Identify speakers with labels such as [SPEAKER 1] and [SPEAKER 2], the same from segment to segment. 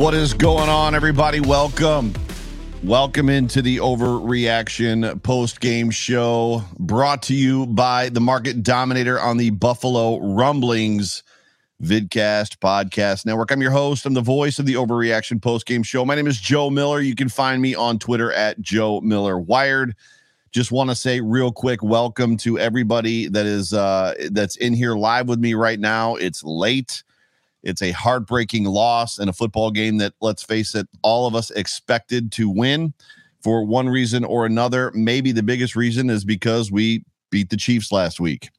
[SPEAKER 1] What is going on, everybody? Welcome. Welcome into the overreaction post game show brought to you by the market dominator on the Buffalo Rumblings vidcast podcast network. I'm your host. I'm the voice of the overreaction post game show. My name is Joe Miller. You can find me on Twitter at Joe Miller Wired. Just want to say real quick, welcome to everybody that is uh that's in here live with me right now. It's late. It's a heartbreaking loss in a football game that, let's face it, all of us expected to win for one reason or another. Maybe the biggest reason is because we beat the Chiefs last week.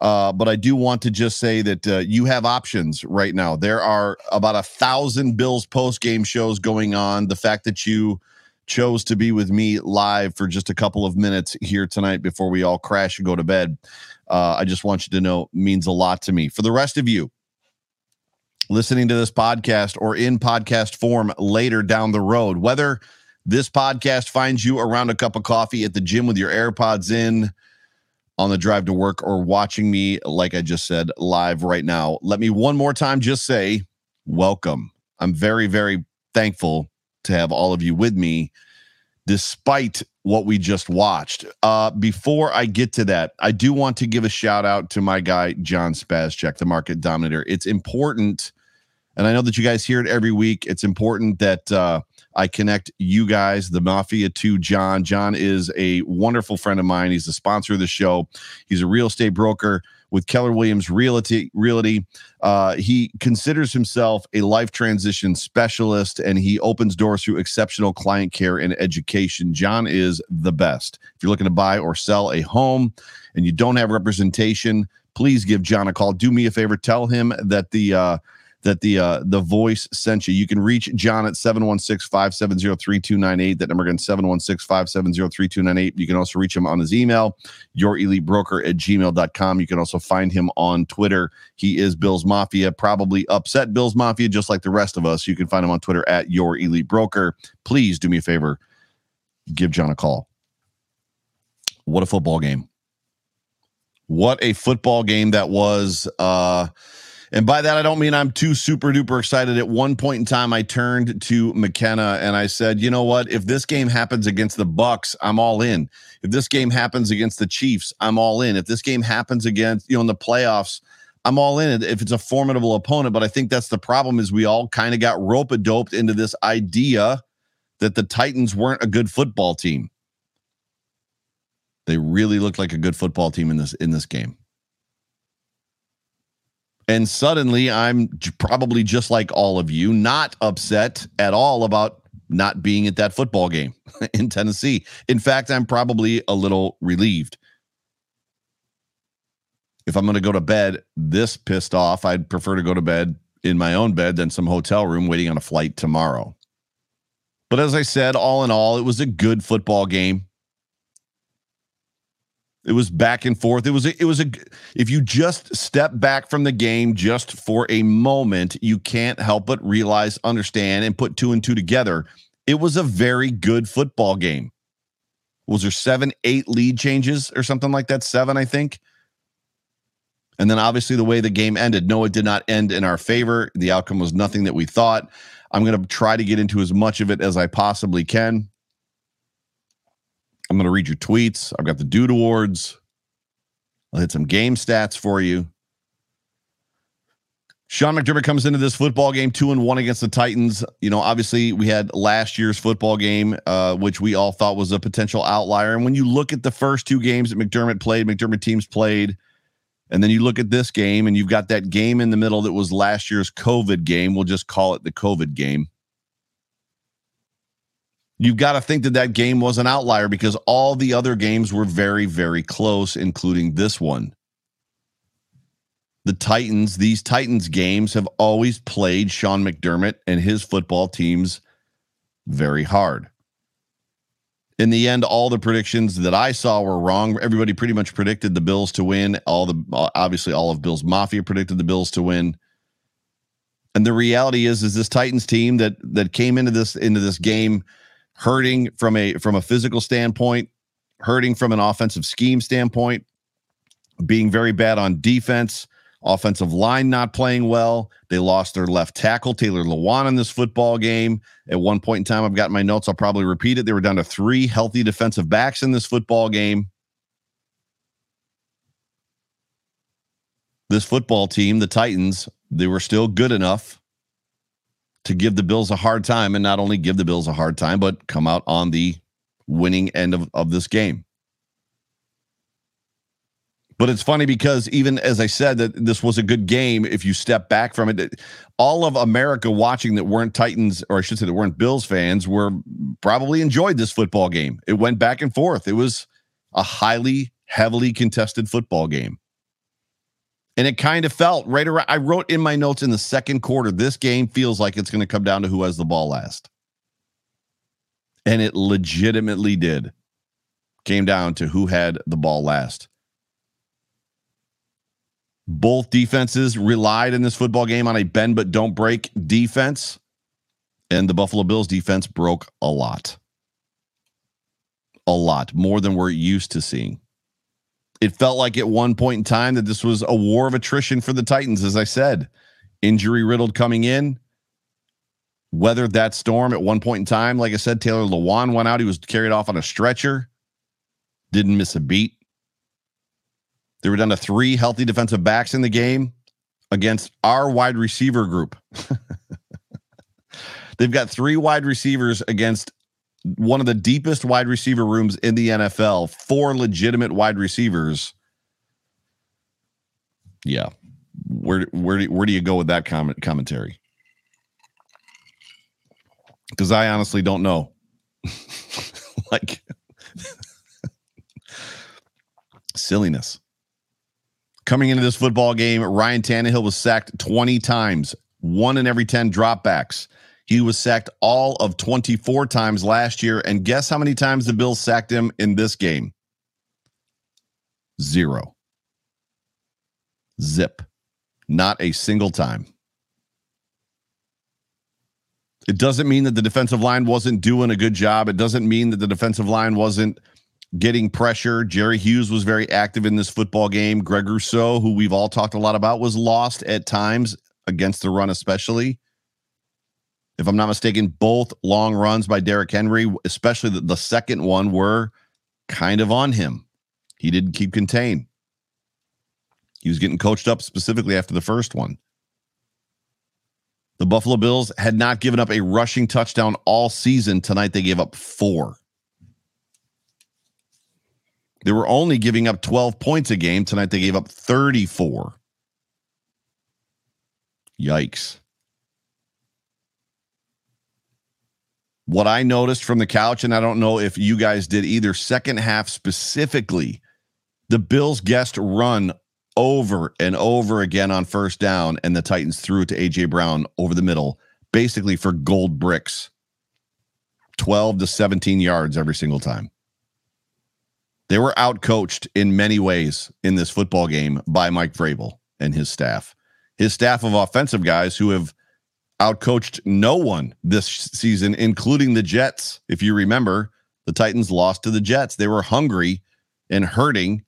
[SPEAKER 1] Uh, but I do want to just say that uh, you have options right now. There are about a thousand Bills post game shows going on. The fact that you chose to be with me live for just a couple of minutes here tonight before we all crash and go to bed, uh, I just want you to know means a lot to me. For the rest of you, listening to this podcast or in podcast form later down the road, whether this podcast finds you around a cup of coffee at the gym with your AirPods in on the drive to work or watching me, like I just said, live right now, let me one more time just say welcome. I'm very, very thankful to have all of you with me despite what we just watched. Uh, before I get to that, I do want to give a shout out to my guy, John Spazcheck, the market dominator. It's important, and I know that you guys hear it every week. It's important that uh, I connect you guys, the mafia, to John. John is a wonderful friend of mine. He's the sponsor of the show, he's a real estate broker with Keller Williams Realty. Realty. Uh, he considers himself a life transition specialist, and he opens doors through exceptional client care and education. John is the best. If you're looking to buy or sell a home and you don't have representation, please give John a call. Do me a favor, tell him that the uh, that the uh, the voice sent you. You can reach John at 716-570-3298. That number again, 716-570-3298. You can also reach him on his email, yourelitebroker at gmail.com. You can also find him on Twitter. He is Bill's Mafia, probably upset Bill's Mafia, just like the rest of us. You can find him on Twitter at your elite broker. Please do me a favor, give John a call. What a football game. What a football game that was. Uh and by that, I don't mean I'm too super duper excited. At one point in time, I turned to McKenna and I said, you know what? If this game happens against the Bucks, I'm all in. If this game happens against the Chiefs, I'm all in. If this game happens against, you know, in the playoffs, I'm all in if it's a formidable opponent. But I think that's the problem is we all kind of got rope a doped into this idea that the Titans weren't a good football team. They really looked like a good football team in this in this game and suddenly I'm probably just like all of you, not upset at all about not being at that football game in Tennessee. In fact, I'm probably a little relieved. If I'm going to go to bed this pissed off, I'd prefer to go to bed in my own bed than some hotel room waiting on a flight tomorrow. But as I said, all in all, it was a good football game. It was back and forth. It was a, it was a if you just step back from the game just for a moment, you can't help but realize, understand and put two and two together. It was a very good football game. Was there 7 8 lead changes or something like that? 7, I think. And then obviously the way the game ended, no, it did not end in our favor. The outcome was nothing that we thought. I'm going to try to get into as much of it as I possibly can. I'm going to read your tweets. I've got the Dude Awards. I'll hit some game stats for you. Sean McDermott comes into this football game two and one against the Titans. You know, obviously we had last year's football game, uh, which we all thought was a potential outlier. And when you look at the first two games that McDermott played, McDermott teams played, and then you look at this game and you've got that game in the middle that was last year's COVID game. We'll just call it the COVID game you've got to think that that game was an outlier because all the other games were very, very close, including this one. The Titans, these Titans games have always played Sean McDermott and his football teams very hard. In the end, all the predictions that I saw were wrong. Everybody pretty much predicted the Bills to win. All the uh, obviously all of Bills Mafia predicted the Bills to win. And the reality is, is this Titans team that that came into this into this game hurting from a from a physical standpoint, hurting from an offensive scheme standpoint, being very bad on defense, offensive line not playing well. They lost their left tackle, Taylor Lewan, in this football game. At one point in time, I've got my notes. I'll probably repeat it. They were down to three healthy defensive backs in this football game. This football team, the Titans, they were still good enough to give the Bills a hard time and not only give the Bills a hard time, but come out on the winning end of, of this game. But it's funny because even as I said that this was a good game, if you step back from it, all of America watching that weren't Titans, or I should say that weren't Bills fans, were probably enjoyed this football game. It went back and forth. It was a highly, heavily contested football game. And it kind of felt right around. I wrote in my notes in the second quarter, this game feels like it's going to come down to who has the ball last. And it legitimately did. Came down to who had the ball last. Both defenses relied in this football game on a bend but don't break defense. And the Buffalo Bills defense broke a lot. A lot more than we're used to seeing it felt like at one point in time that this was a war of attrition for the Titans, as I said. Injury riddled coming in, weathered that storm at one point in time. Like I said, Taylor Lewan went out. He was carried off on a stretcher, didn't miss a beat. They were down to three healthy defensive backs in the game against our wide receiver group. They've got three wide receivers against one of the deepest wide receiver rooms in the NFL, four legitimate wide receivers. Yeah. Where where do, where do you go with that comment commentary? Cuz I honestly don't know. like silliness. Coming into this football game, Ryan Tannehill was sacked 20 times, one in every 10 dropbacks. He was sacked all of 24 times last year. And guess how many times the Bills sacked him in this game? Zero. Zip. Not a single time. It doesn't mean that the defensive line wasn't doing a good job. It doesn't mean that the defensive line wasn't getting pressure. Jerry Hughes was very active in this football game. Greg Rousseau, who we've all talked a lot about, was lost at times against the run, especially if I'm not mistaken, both long runs by Derrick Henry, especially the, the second one, were kind of on him. He didn't keep contained. He was getting coached up specifically after the first one. The Buffalo Bills had not given up a rushing touchdown all season. Tonight they gave up four. They were only giving up 12 points a game. Tonight they gave up 34. Yikes. What I noticed from the couch, and I don't know if you guys did either, second half specifically, the Bills guessed run over and over again on first down, and the Titans threw it to AJ Brown over the middle, basically for gold bricks. 12 to 17 yards every single time. They were outcoached in many ways in this football game by Mike Vrabel and his staff. His staff of offensive guys who have outcoached no one this season, including the Jets. If you remember, the Titans lost to the Jets. They were hungry and hurting.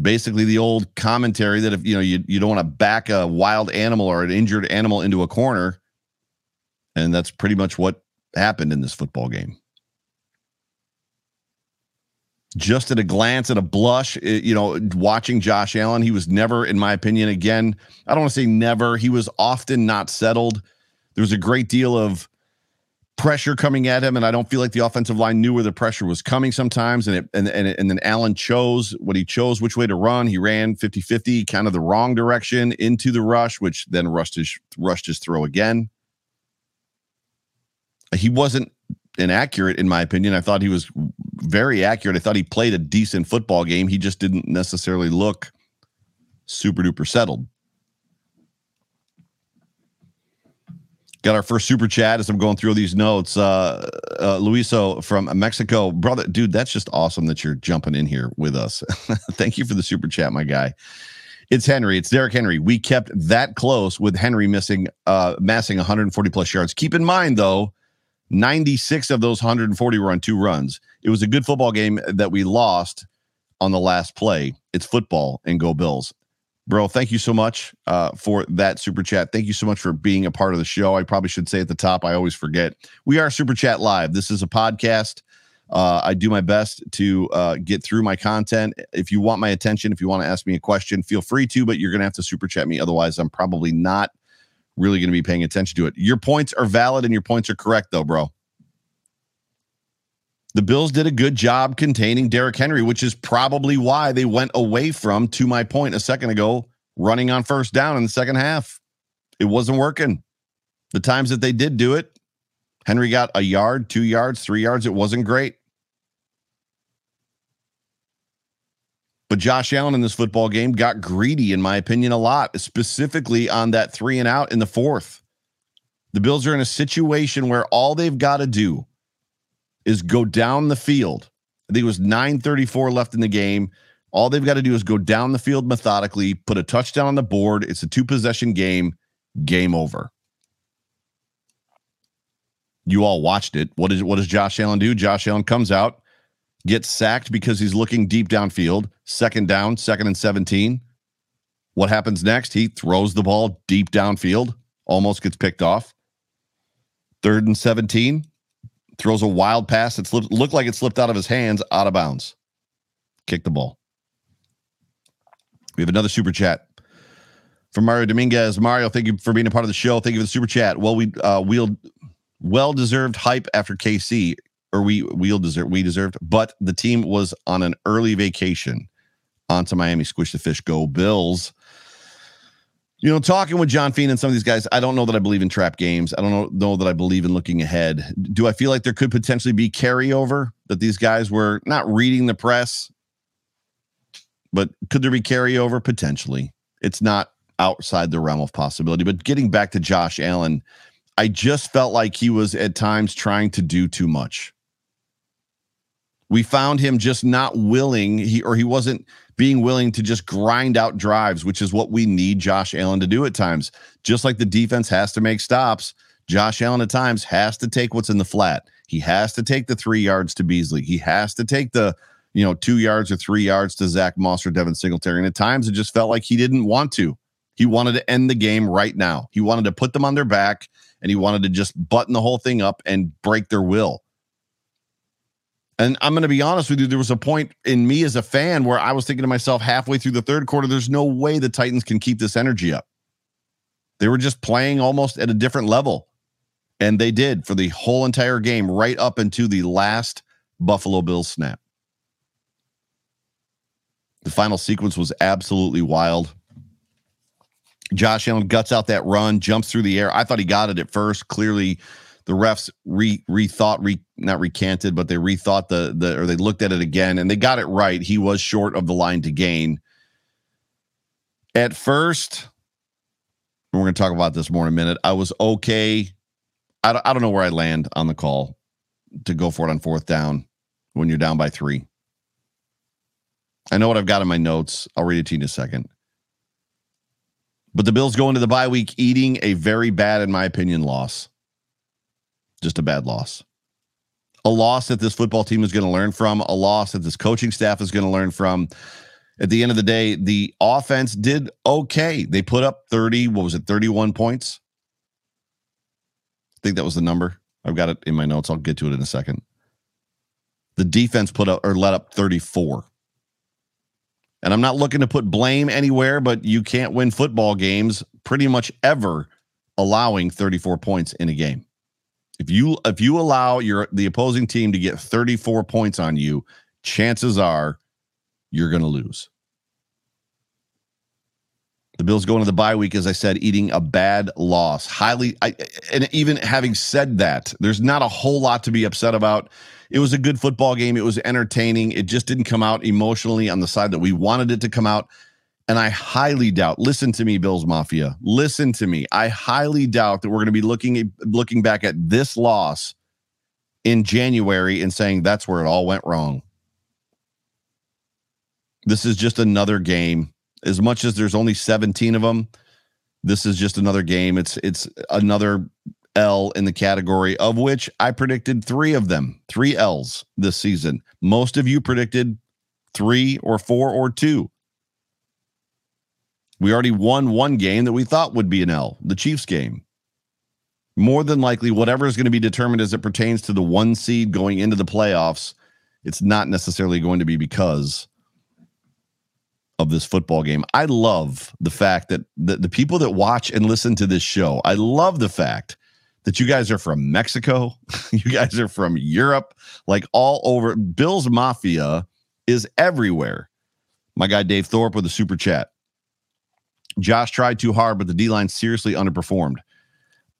[SPEAKER 1] Basically, the old commentary that if you know you, you don't want to back a wild animal or an injured animal into a corner. And that's pretty much what happened in this football game. Just at a glance, at a blush, it, you know, watching Josh Allen, he was never, in my opinion, again, I don't want to say never, he was often not settled. There was a great deal of pressure coming at him, and I don't feel like the offensive line knew where the pressure was coming sometimes. And it, and, and, and then Allen chose what he chose, which way to run. He ran 50 50, kind of the wrong direction into the rush, which then rushed his, rushed his throw again. He wasn't inaccurate, in my opinion. I thought he was very accurate. I thought he played a decent football game. He just didn't necessarily look super duper settled. Got our first super chat as I'm going through these notes. Uh, uh, Luiso from Mexico, brother, dude, that's just awesome that you're jumping in here with us. Thank you for the super chat, my guy. It's Henry. It's Derrick Henry. We kept that close with Henry missing, uh, massing 140 plus yards. Keep in mind, though, 96 of those 140 were on two runs. It was a good football game that we lost on the last play. It's football and go Bills. Bro, thank you so much uh, for that super chat. Thank you so much for being a part of the show. I probably should say at the top, I always forget. We are Super Chat Live. This is a podcast. Uh, I do my best to uh, get through my content. If you want my attention, if you want to ask me a question, feel free to, but you're going to have to super chat me. Otherwise, I'm probably not really going to be paying attention to it. Your points are valid and your points are correct, though, bro. The Bills did a good job containing Derrick Henry, which is probably why they went away from, to my point a second ago, running on first down in the second half. It wasn't working. The times that they did do it, Henry got a yard, two yards, three yards. It wasn't great. But Josh Allen in this football game got greedy, in my opinion, a lot, specifically on that three and out in the fourth. The Bills are in a situation where all they've got to do is go down the field. I think it was 934 left in the game. All they've got to do is go down the field methodically, put a touchdown on the board. It's a two possession game, game over. You all watched it. What, is, what does Josh Allen do? Josh Allen comes out, gets sacked because he's looking deep downfield. Second down, second and 17. What happens next? He throws the ball deep downfield, almost gets picked off. Third and 17, throws a wild pass that slipped, looked like it slipped out of his hands, out of bounds. Kick the ball. We have another super chat from Mario Dominguez. Mario, thank you for being a part of the show. Thank you for the super chat. Well, we uh, well deserved hype after KC, or we wheel deserved we deserved, but the team was on an early vacation onto Miami. Squish the fish, go Bills. You know, talking with John Fina and some of these guys, I don't know that I believe in trap games. I don't know, know that I believe in looking ahead. Do I feel like there could potentially be carryover that these guys were not reading the press, but could there be carryover? Potentially. It's not outside the realm of possibility. But getting back to Josh Allen, I just felt like he was at times trying to do too much. We found him just not willing, he or he wasn't being willing to just grind out drives, which is what we need Josh Allen to do at times. Just like the defense has to make stops, Josh Allen at times has to take what's in the flat. He has to take the three yards to Beasley. He has to take the, you know, two yards or three yards to Zach Moss or Devin Singletary. And at times it just felt like he didn't want to. He wanted to end the game right now. He wanted to put them on their back and he wanted to just button the whole thing up and break their will. And I'm going to be honest with you, there was a point in me as a fan where I was thinking to myself halfway through the third quarter, there's no way the Titans can keep this energy up. They were just playing almost at a different level. And they did for the whole entire game, right up into the last Buffalo Bills snap. The final sequence was absolutely wild. Josh Allen guts out that run, jumps through the air. I thought he got it at first. Clearly, the refs re rethought, re not recanted, but they rethought the the or they looked at it again and they got it right. He was short of the line to gain. At first, we're going to talk about this more in a minute. I was okay. I I don't know where I land on the call. to go for it on fourth down when you're down by three. I know what I've got in my notes. I'll read it to you in a second. But the Bills go into the bye week eating a very bad, in my opinion, loss. Just a bad loss. A loss that this football team is going to learn from, a loss that this coaching staff is going to learn from. At the end of the day, the offense did okay. They put up 30, what was it, 31 points? I think that was the number. I've got it in my notes. I'll get to it in a second. The defense put up or let up 34. And I'm not looking to put blame anywhere, but you can't win football games pretty much ever allowing 34 points in a game. If you if you allow your the opposing team to get 34 points on you, chances are you're going to lose. The Bills going to the bye week, as I said, eating a bad loss. Highly, I, and even having said that, there's not a whole lot to be upset about. It was a good football game. It was entertaining. It just didn't come out emotionally on the side that we wanted it to come out. And I highly doubt. Listen to me, Bills Mafia. Listen to me. I highly doubt that we're going to be looking looking back at this loss in January and saying that's where it all went wrong. This is just another game as much as there's only 17 of them, this is just another game. It's it's another L in the category of which I predicted 3 of them, 3 Ls this season. Most of you predicted 3 or 4 or 2. We already won one game that we thought would be an L, the Chiefs game. More than likely, whatever is going to be determined as it pertains to the one seed going into the playoffs, it's not necessarily going to be because of this football game. I love the fact that the, the people that watch and listen to this show, I love the fact that you guys are from Mexico, you guys are from Europe, like all over. Bill's Mafia is everywhere. My guy Dave Thorpe with a super chat. Josh tried too hard, but the D line seriously underperformed.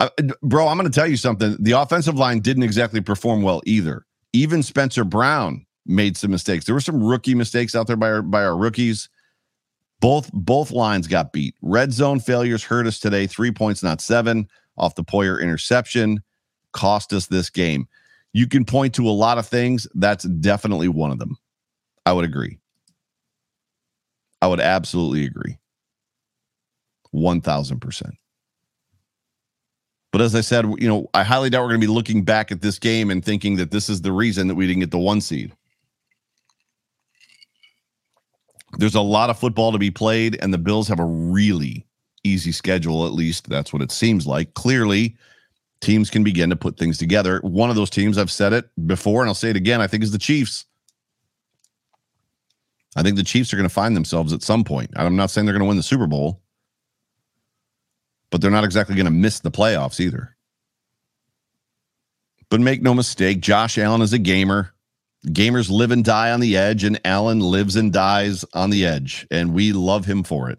[SPEAKER 1] Uh, bro, I'm going to tell you something. The offensive line didn't exactly perform well either. Even Spencer Brown made some mistakes. There were some rookie mistakes out there by our, by our rookies. Both both lines got beat. Red zone failures hurt us today. Three points, not seven, off the Poyer interception, cost us this game. You can point to a lot of things. That's definitely one of them. I would agree. I would absolutely agree. 1000%. But as I said, you know, I highly doubt we're going to be looking back at this game and thinking that this is the reason that we didn't get the one seed. there's a lot of football to be played, and the Bills have a really easy schedule. At least that's what it seems like. Clearly, teams can begin to put things together. One of those teams, I've said it before, and I'll say it again. I think is the Chiefs. I think the Chiefs are going to find themselves at some point. I'm not saying they're going to win the Super Bowl, but they're not exactly going to miss the playoffs either. But make no mistake, Josh Allen is a gamer. Gamers live and die on the edge, and Allen lives and dies on the edge, and we love him for it.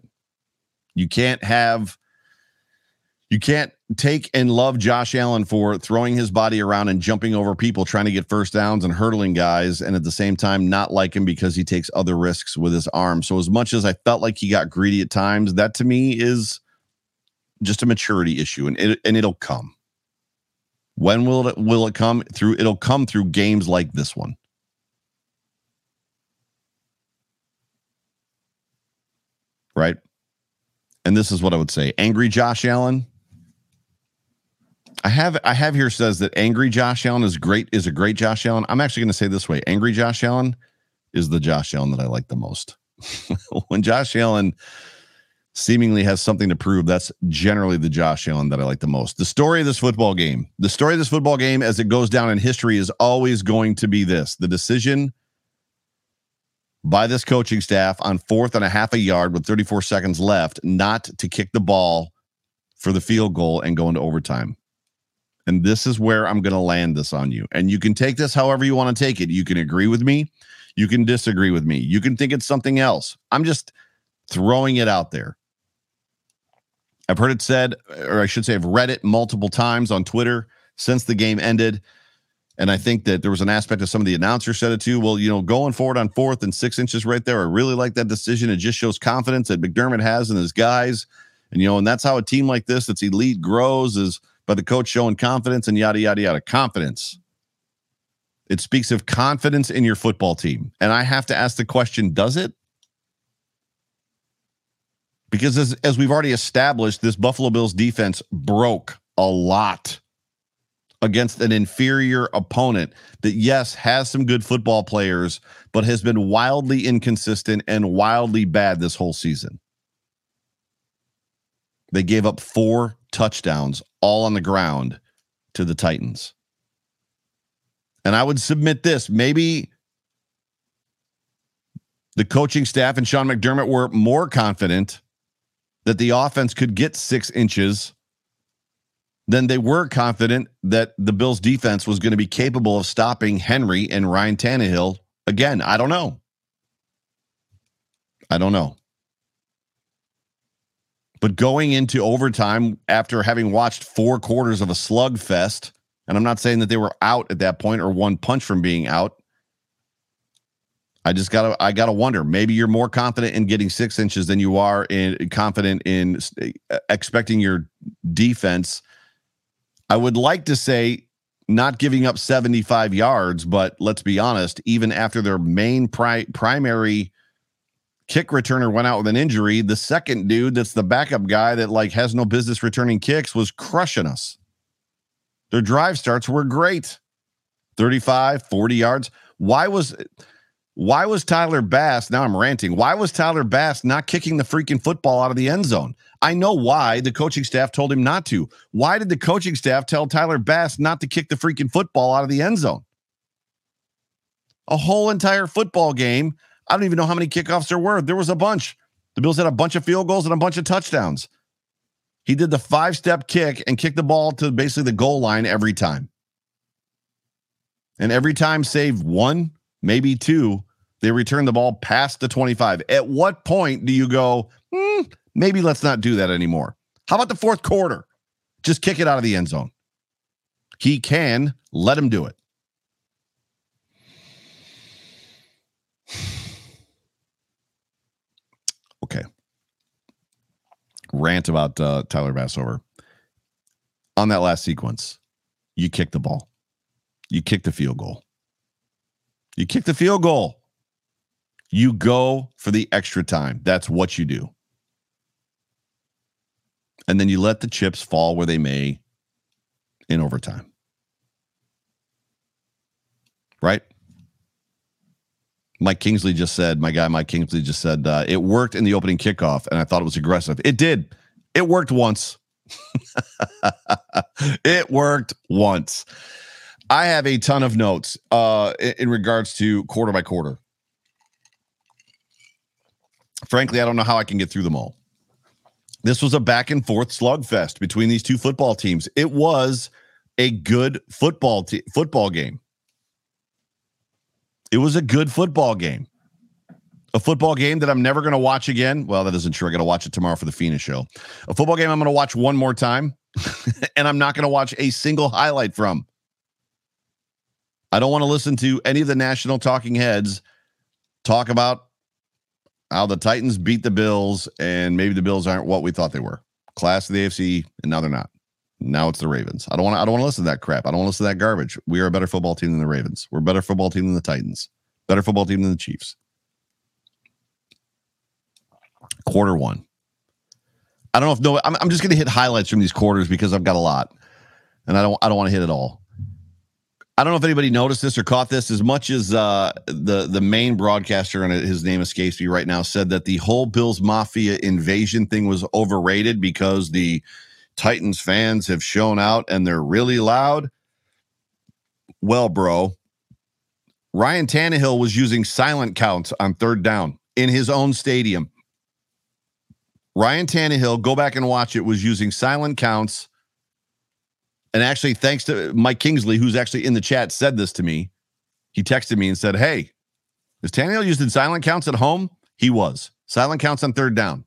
[SPEAKER 1] You can't have, you can't take and love Josh Allen for throwing his body around and jumping over people, trying to get first downs and hurdling guys, and at the same time not like him because he takes other risks with his arm. So, as much as I felt like he got greedy at times, that to me is just a maturity issue, and it and it'll come. When will it will it come through? It'll come through games like this one. right? And this is what I would say. Angry Josh Allen. I have I have here says that angry Josh Allen is great is a great Josh Allen. I'm actually going to say this way. Angry Josh Allen is the Josh Allen that I like the most. when Josh Allen seemingly has something to prove, that's generally the Josh Allen that I like the most. The story of this football game, the story of this football game as it goes down in history is always going to be this the decision by this coaching staff on fourth and a half a yard with 34 seconds left not to kick the ball for the field goal and go into overtime. And this is where I'm going to land this on you. And you can take this however you want to take it. You can agree with me. You can disagree with me. You can think it's something else. I'm just throwing it out there. I've heard it said, or I should say, I've read it multiple times on Twitter since the game ended. And I think that there was an aspect of some of the announcers said it too. Well, you know, going forward on fourth and six inches right there, I really like that decision. It just shows confidence that McDermott has in his guys. And, you know, and that's how a team like this that's elite grows is by the coach showing confidence and yada, yada, yada. Confidence. It speaks of confidence in your football team. And I have to ask the question does it? Because as, as we've already established, this Buffalo Bills defense broke a lot against an inferior opponent that, yes, has some good football players, but has been wildly inconsistent and wildly bad this whole season. They gave up four touchdowns all on the ground to the Titans. And I would submit this maybe the coaching staff and Sean McDermott were more confident that the offense could get six inches then they were confident that the Bills defense was going to be capable of stopping Henry and Ryan Tannehill. Again, I don't know. I don't know. But going into overtime after having watched four quarters of a slugfest, and I'm not saying that they were out at that point or one punch from being out. I just gotta, I gotta wonder. Maybe you're more confident in getting six inches than you are in confident in uh, expecting your defense. I would like to say not giving up 75 yards, but let's be honest. Even after their main pri- primary kick returner went out with an injury, the second dude that's the backup guy that like has no business returning kicks was crushing us. Their drive starts were great. 35, 40 yards. Why was why was Tyler Bass, now I'm ranting. Why was Tyler Bass not kicking the freaking football out of the end zone? I know why the coaching staff told him not to. Why did the coaching staff tell Tyler Bass not to kick the freaking football out of the end zone? A whole entire football game I don't even know how many kickoffs there were. There was a bunch. The Bills had a bunch of field goals and a bunch of touchdowns. He did the five step kick and kicked the ball to basically the goal line every time. And every time, save one, maybe two, they return the ball past the 25. At what point do you go, hmm, maybe let's not do that anymore? How about the fourth quarter? Just kick it out of the end zone. He can let him do it. Okay. Rant about uh, Tyler Bass over. On that last sequence, you kick the ball. You kick the field goal. You kick the field goal. You go for the extra time. That's what you do. And then you let the chips fall where they may in overtime. Right? Mike Kingsley just said, my guy Mike Kingsley just said, uh, it worked in the opening kickoff, and I thought it was aggressive. It did. It worked once. it worked once. I have a ton of notes uh, in regards to quarter by quarter. Frankly, I don't know how I can get through them all. This was a back and forth slugfest between these two football teams. It was a good football football game. It was a good football game. A football game that I'm never going to watch again. Well, that isn't true. I got to watch it tomorrow for the Phoenix show. A football game I'm going to watch one more time, and I'm not going to watch a single highlight from. I don't want to listen to any of the national talking heads talk about how the Titans beat the Bills and maybe the Bills aren't what we thought they were. Class of the AFC, and now they're not. Now it's the Ravens. I don't want. I don't want to listen to that crap. I don't want to listen to that garbage. We are a better football team than the Ravens. We're a better football team than the Titans. Better football team than the Chiefs. Quarter one. I don't know if no. I'm, I'm just going to hit highlights from these quarters because I've got a lot, and I don't. I don't want to hit it all. I don't know if anybody noticed this or caught this. As much as uh, the the main broadcaster and his name escapes me right now said that the whole Bills Mafia invasion thing was overrated because the Titans fans have shown out and they're really loud. Well, bro, Ryan Tannehill was using silent counts on third down in his own stadium. Ryan Tannehill, go back and watch it, was using silent counts. And actually, thanks to Mike Kingsley, who's actually in the chat, said this to me. He texted me and said, Hey, is Tannehill using silent counts at home? He was. Silent counts on third down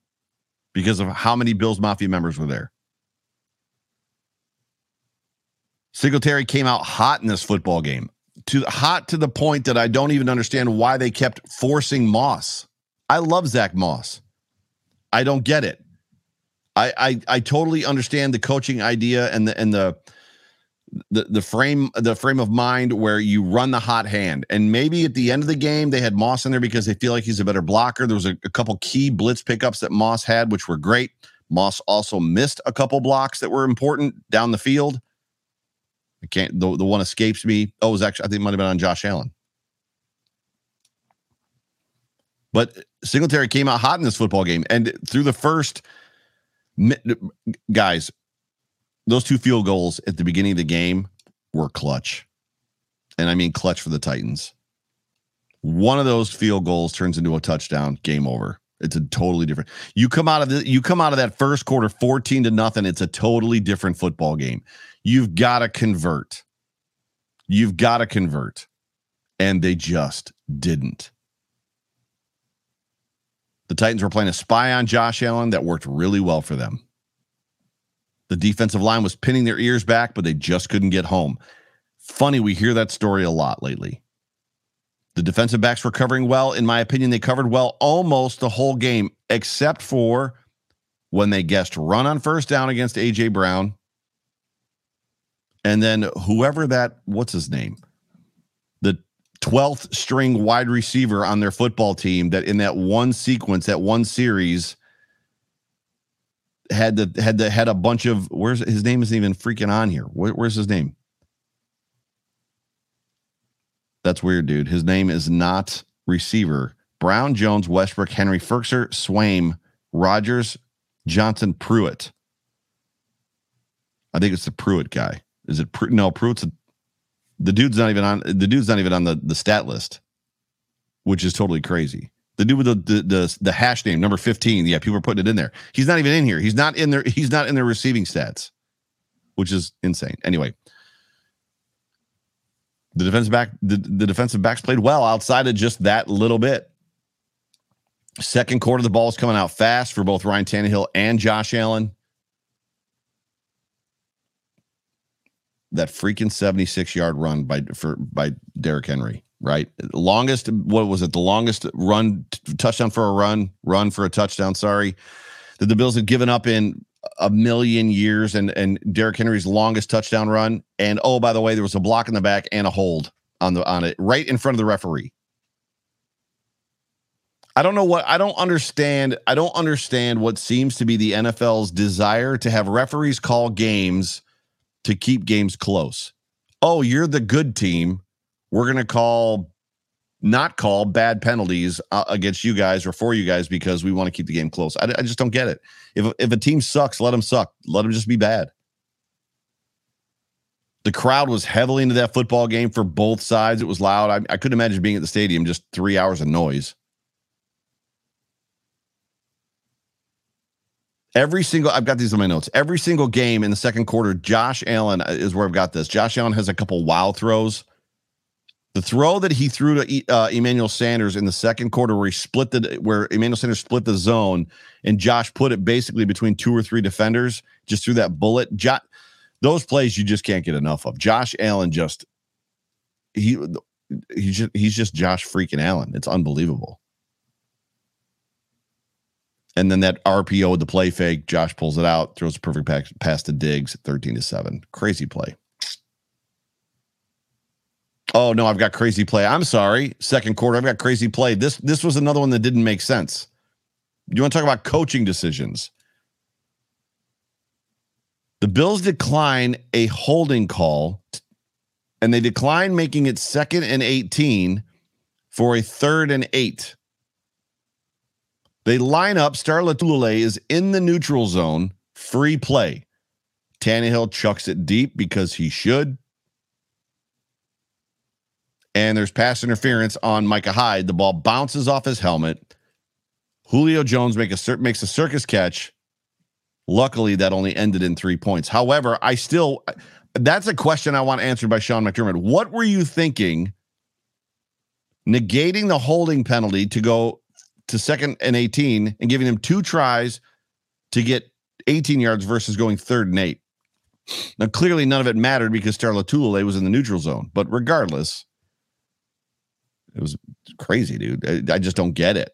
[SPEAKER 1] because of how many Bills Mafia members were there. Singletary came out hot in this football game. To hot to the point that I don't even understand why they kept forcing Moss. I love Zach Moss. I don't get it. I I, I totally understand the coaching idea and the and the the the frame the frame of mind where you run the hot hand. And maybe at the end of the game they had moss in there because they feel like he's a better blocker. There was a, a, couple key blitz pickups that moss had which were great. Moss also missed a couple blocks that were important down the field. I can't the, the one escapes me. Oh it was actually i think it might have been on josh allen. But singletary came out hot in this football game. And through the first guys those two field goals at the beginning of the game were clutch. And I mean clutch for the Titans. One of those field goals turns into a touchdown, game over. It's a totally different. You come out of the you come out of that first quarter 14 to nothing, it's a totally different football game. You've got to convert. You've got to convert. And they just didn't. The Titans were playing a spy on Josh Allen that worked really well for them. The defensive line was pinning their ears back, but they just couldn't get home. Funny, we hear that story a lot lately. The defensive backs were covering well. In my opinion, they covered well almost the whole game, except for when they guessed run on first down against A.J. Brown. And then whoever that, what's his name? The 12th string wide receiver on their football team that in that one sequence, that one series, had the had the had a bunch of where's his name isn't even freaking on here. Where, where's his name? That's weird, dude. His name is not receiver. Brown, Jones, Westbrook, Henry, Firkser, Swaim, Rogers, Johnson, Pruitt. I think it's the Pruitt guy. Is it Pru- no Pruitt's a, the dude's not even on the dude's not even on the the stat list, which is totally crazy. The dude with the, the the the, hash name number 15. Yeah, people are putting it in there. He's not even in here. He's not in there. He's not in their receiving stats, which is insane. Anyway, the defensive back the, the defensive backs played well outside of just that little bit. Second quarter, the ball is coming out fast for both Ryan Tannehill and Josh Allen. That freaking 76 yard run by for by Derrick Henry right? Longest, what was it? The longest run touchdown for a run, run for a touchdown. Sorry, that the Bills had given up in a million years, and and Derrick Henry's longest touchdown run. And oh, by the way, there was a block in the back and a hold on the on it right in front of the referee. I don't know what I don't understand. I don't understand what seems to be the NFL's desire to have referees call games to keep games close. Oh, you're the good team we're going to call not call bad penalties uh, against you guys or for you guys because we want to keep the game close. I, I, just don't get it. If if a team sucks, let them suck. Let them just be bad. The crowd was heavily into that football game for both sides. It was loud. I, I couldn't imagine being at the stadium just three hours of noise. Every single, I've got these in my notes. Every single game in the second quarter, Josh Allen uh, is where I've got this. Josh Allen has a couple wow throws the throw that he threw to uh, Emmanuel Sanders in the second quarter, where he split the where Emmanuel Sanders split the zone, and Josh put it basically between two or three defenders, just threw that bullet. Jo- those plays you just can't get enough of. Josh Allen just he he's just he's just Josh freaking Allen. It's unbelievable. And then that RPO with the play fake, Josh pulls it out, throws a perfect pass to Diggs, thirteen to seven. Crazy play. Oh no, I've got crazy play. I'm sorry. Second quarter, I've got crazy play. This this was another one that didn't make sense. You want to talk about coaching decisions? The Bills decline a holding call and they decline making it second and 18 for a third and eight. They line up. Star Lotulelei is in the neutral zone, free play. Tannehill chucks it deep because he should and there's pass interference on Micah Hyde. The ball bounces off his helmet. Julio Jones make a makes a circus catch. Luckily, that only ended in three points. However, I still that's a question I want answered by Sean McDermott. What were you thinking? Negating the holding penalty to go to second and 18 and giving him two tries to get 18 yards versus going third and eight. Now, clearly, none of it mattered because Star Lotulelei was in the neutral zone. But regardless, it was crazy, dude. I, I just don't get it.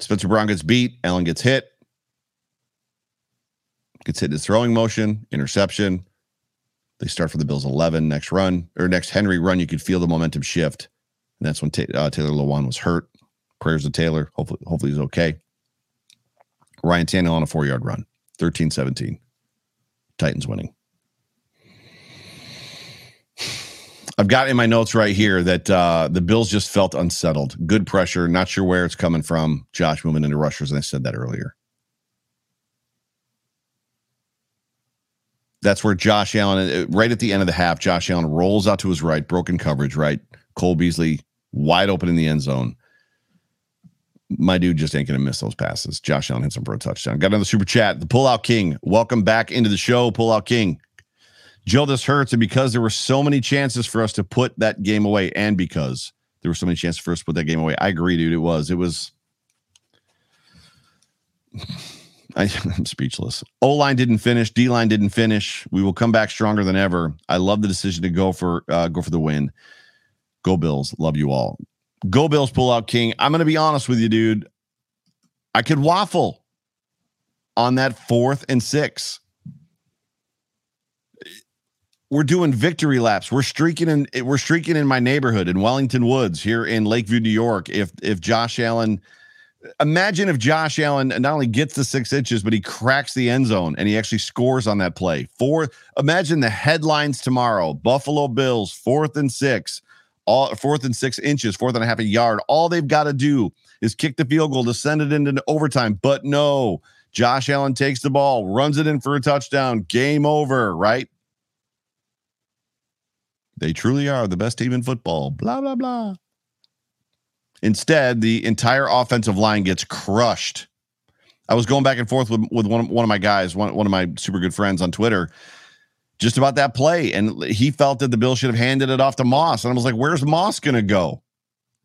[SPEAKER 1] Spencer Brown gets beat. Allen gets hit. Gets hit in his throwing motion, interception. They start for the Bills 11. Next run or next Henry run, you could feel the momentum shift. And that's when uh, Taylor Lewan was hurt. Prayers to Taylor. Hopefully, hopefully he's okay. Ryan Tannehill on a four yard run, 13 17. Titans winning. I've got in my notes right here that uh, the Bills just felt unsettled. Good pressure, not sure where it's coming from. Josh moving into rushers, and I said that earlier. That's where Josh Allen, uh, right at the end of the half, Josh Allen rolls out to his right, broken coverage, right? Cole Beasley wide open in the end zone. My dude just ain't going to miss those passes. Josh Allen hits him for a touchdown. Got another super chat. The pullout king. Welcome back into the show, pullout king. Joe, this hurts, and because there were so many chances for us to put that game away, and because there were so many chances for us to put that game away, I agree, dude. It was. It was. I, am speechless. O line didn't finish. D line didn't finish. We will come back stronger than ever. I love the decision to go for uh, go for the win. Go Bills. Love you all. Go Bills. Pull out King. I'm going to be honest with you, dude. I could waffle on that fourth and six. We're doing victory laps. We're streaking in. We're streaking in my neighborhood in Wellington Woods here in Lakeview, New York. If if Josh Allen imagine if Josh Allen not only gets the six inches, but he cracks the end zone and he actually scores on that play. Four. Imagine the headlines tomorrow: Buffalo Bills fourth and six, all fourth and six inches, fourth and a half a yard. All they've got to do is kick the field goal to send it into overtime. But no, Josh Allen takes the ball, runs it in for a touchdown. Game over. Right. They truly are the best team in football. Blah blah blah. Instead, the entire offensive line gets crushed. I was going back and forth with, with one, one of my guys, one, one of my super good friends on Twitter, just about that play. And he felt that the Bills should have handed it off to Moss. And I was like, where's Moss going to go?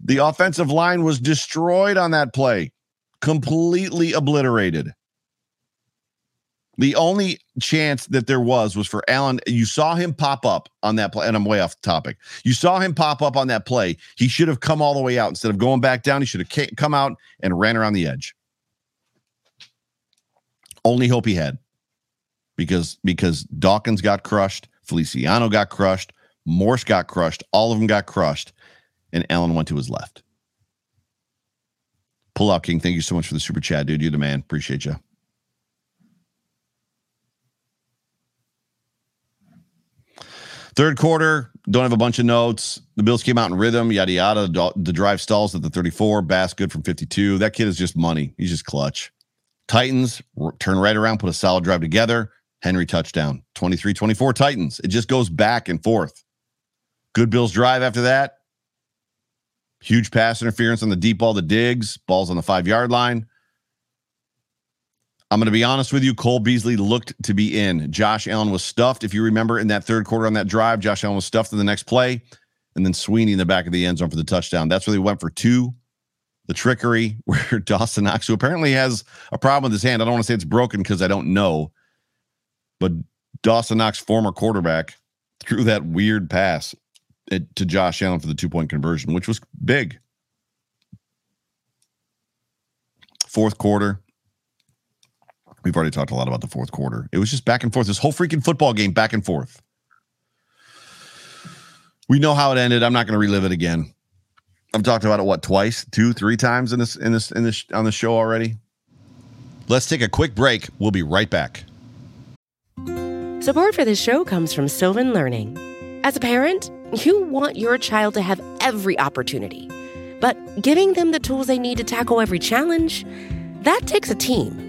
[SPEAKER 1] The offensive line was destroyed on that play, completely obliterated. The only chance that there was was for Allen. You saw him pop up on that play, and I'm way off topic. You saw him pop up on that play. He should have come all the way out instead of going back down. He should have come out and ran around the edge. Only hope he had, because because Dawkins got crushed, Feliciano got crushed, Morse got crushed, all of them got crushed, and Allen went to his left. Pull out King, thank you so much for the super chat, dude. You're the man. Appreciate you. Third quarter, don't have a bunch of notes. The Bills came out in rhythm, yada yada. The drive stalls at the 34. Bass good from 52. That kid is just money. He's just clutch. Titans turn right around, put a solid drive together. Henry touchdown. 23 24 Titans. It just goes back and forth. Good Bills drive after that. Huge pass interference on the deep ball to Diggs. Balls on the five yard line. I'm going to be honest with you. Cole Beasley looked to be in. Josh Allen was stuffed. If you remember in that third quarter on that drive, Josh Allen was stuffed in the next play, and then Sweeney in the back of the end zone for the touchdown. That's where they went for two. The trickery where Dawson Knox, who apparently has a problem with his hand, I don't want to say it's broken because I don't know, but Dawson Knox, former quarterback, threw that weird pass to Josh Allen for the two point conversion, which was big. Fourth quarter, We've already talked a lot about the fourth quarter. It was just back and forth. This whole freaking football game, back and forth. We know how it ended. I'm not going to relive it again. I've talked about it what twice, two, three times in this in this in this on the show already. Let's take a quick break. We'll be right back.
[SPEAKER 2] Support for this show comes from Sylvan Learning. As a parent, you want your child to have every opportunity, but giving them the tools they need to tackle every challenge, that takes a team.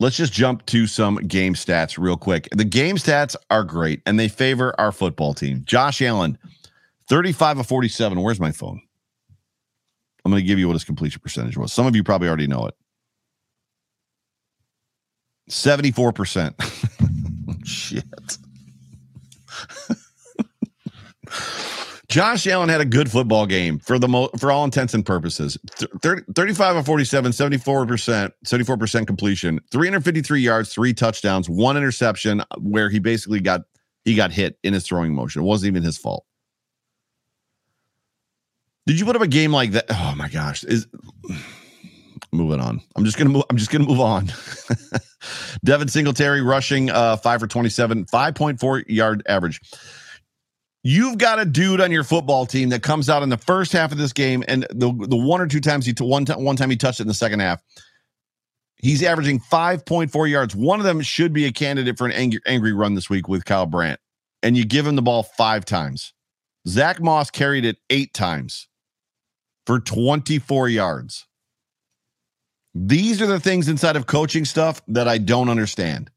[SPEAKER 1] Let's just jump to some game stats real quick. The game stats are great and they favor our football team. Josh Allen, 35 of 47. Where's my phone? I'm going to give you what his completion percentage was. Some of you probably already know it. 74%. Shit. Josh Allen had a good football game for the mo- for all intents and purposes. 30, 35 of 47, 74%, 74% completion, 353 yards, three touchdowns, one interception where he basically got he got hit in his throwing motion. It wasn't even his fault. Did you put up a game like that? Oh my gosh. Is moving on. I'm just gonna move. I'm just gonna move on. Devin Singletary rushing uh five for 27, 5.4 yard average. You've got a dude on your football team that comes out in the first half of this game, and the the one or two times he t- one t- one time he touched it in the second half. He's averaging 5.4 yards. One of them should be a candidate for an angry, angry run this week with Kyle Brandt. And you give him the ball five times. Zach Moss carried it eight times for 24 yards. These are the things inside of coaching stuff that I don't understand.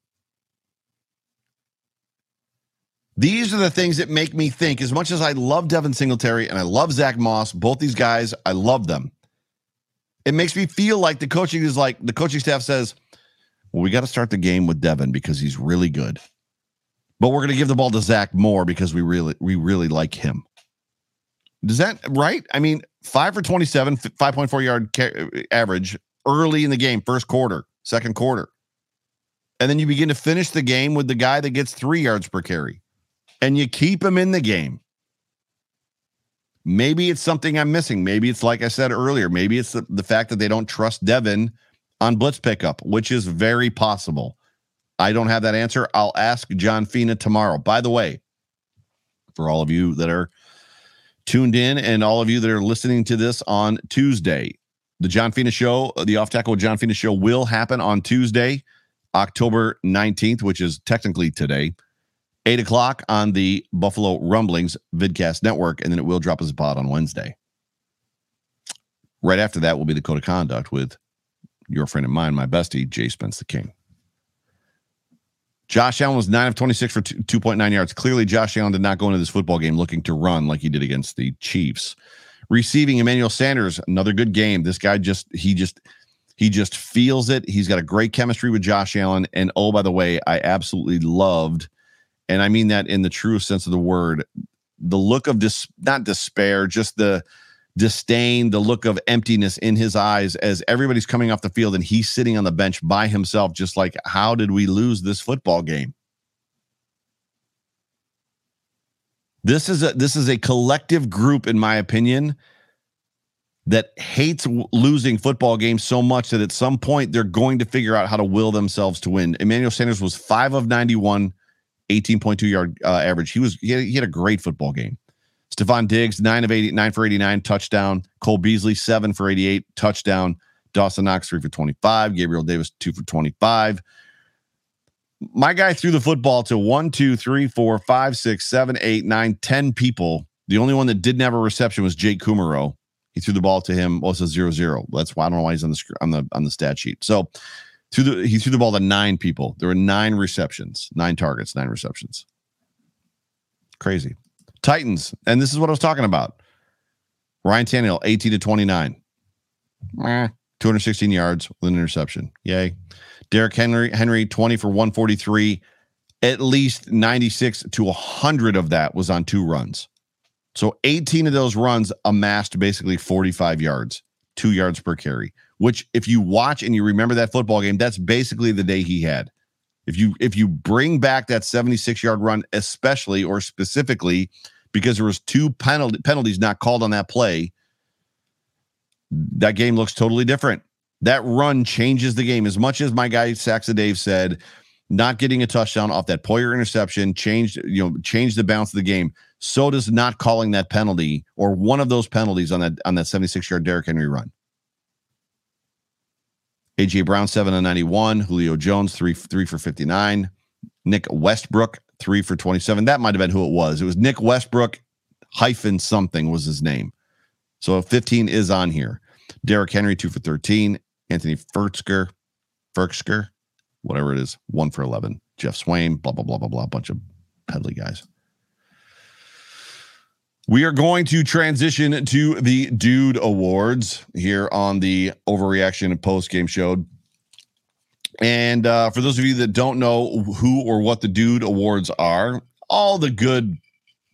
[SPEAKER 1] These are the things that make me think, as much as I love Devin Singletary and I love Zach Moss, both these guys, I love them. It makes me feel like the coaching is like the coaching staff says, well, we got to start the game with Devin because he's really good. But we're going to give the ball to Zach more because we really, we really like him. Does that right? I mean, five for 27, 5.4 yard ca- uh, average early in the game, first quarter, second quarter. And then you begin to finish the game with the guy that gets three yards per carry and you keep him in the game. Maybe it's something I'm missing. Maybe it's like I said earlier. Maybe it's the, the fact that they don't trust Devin on blitz pickup, which is very possible. I don't have that answer. I'll ask John Fina tomorrow. By the way, for all of you that are tuned in and all of you that are listening to this on Tuesday, the John Fina show, uh, the off tackle John Fina show will happen on Tuesday, October 19th, which is technically today. 8 o'clock on the Buffalo Rumblings Vidcast Network, and then it will drop as a pod on Wednesday. Right after that will be the Code of Conduct with your friend and mine, my bestie, Jay Spence the King. Josh Allen was 9 of 26 for 2.9 yards. Clearly, Josh Allen did not go into this football game looking to run like he did against the Chiefs. Receiving Emmanuel Sanders, another good game. This guy just, he just, he just feels it. He's got a great chemistry with Josh Allen. And oh, by the way, I absolutely loved – and I mean that in the truest sense of the word, the look of dis not despair, just the disdain, the look of emptiness in his eyes as everybody's coming off the field and he's sitting on the bench by himself, just like, how did we lose this football game? This is a this is a collective group, in my opinion, that hates losing football games so much that at some point they're going to figure out how to will themselves to win. Emmanuel Sanders was five of 91 18.2 yard uh, average. He was he had, he had, a great football game. Stefon Diggs, nine of 80, nine for 89, touchdown. Cole Beasley, seven for 88, touchdown. Dawson Knox, three for 25. Gabriel Davis, two for 25. My guy threw the football to one, two, three, four, five, six, seven, eight, nine, ten people. The only one that didn't have a reception was Jake Kumerow. He threw the ball to him. Well, it's a zero zero. That's why I don't know why he's on the on the on the stat sheet. So threw the he threw the ball to nine people. There were nine receptions, nine targets, nine receptions. Crazy. Titans, and this is what I was talking about. Ryan Tannehill, 18 to 29. 216 yards with an interception. Yay. Derrick Henry, Henry, 20 for 143. At least 96 to 100 of that was on two runs. So 18 of those runs amassed basically 45 yards, two yards per carry which if you watch and you remember that football game, that's basically the day he had. If you if you bring back that 76 yard run, especially or specifically because there was two penalty, penalties not called on that play, that game looks totally different. That run changes the game. As much as my guy Saxa Dave said, not getting a touchdown off that Poyer interception changed, you know, changed the bounce of the game. So does not calling that penalty or one of those penalties on that on that 76 yard Derrick Henry run. AJ Brown, seven and 91. Julio Jones, three, three for 59. Nick Westbrook, three for 27. That might have been who it was. It was Nick Westbrook hyphen something was his name. So 15 is on here. Derrick Henry, two for 13. Anthony Firkser, Firkser, whatever it is, one for 11. Geoff Swaim, blah, blah, blah, blah, blah. Bunch of Pedley guys. We are going to transition to the Dude Awards here on the Overreaction and Post Game Show. And uh, for those of you that don't know who or what the Dude Awards are, all the good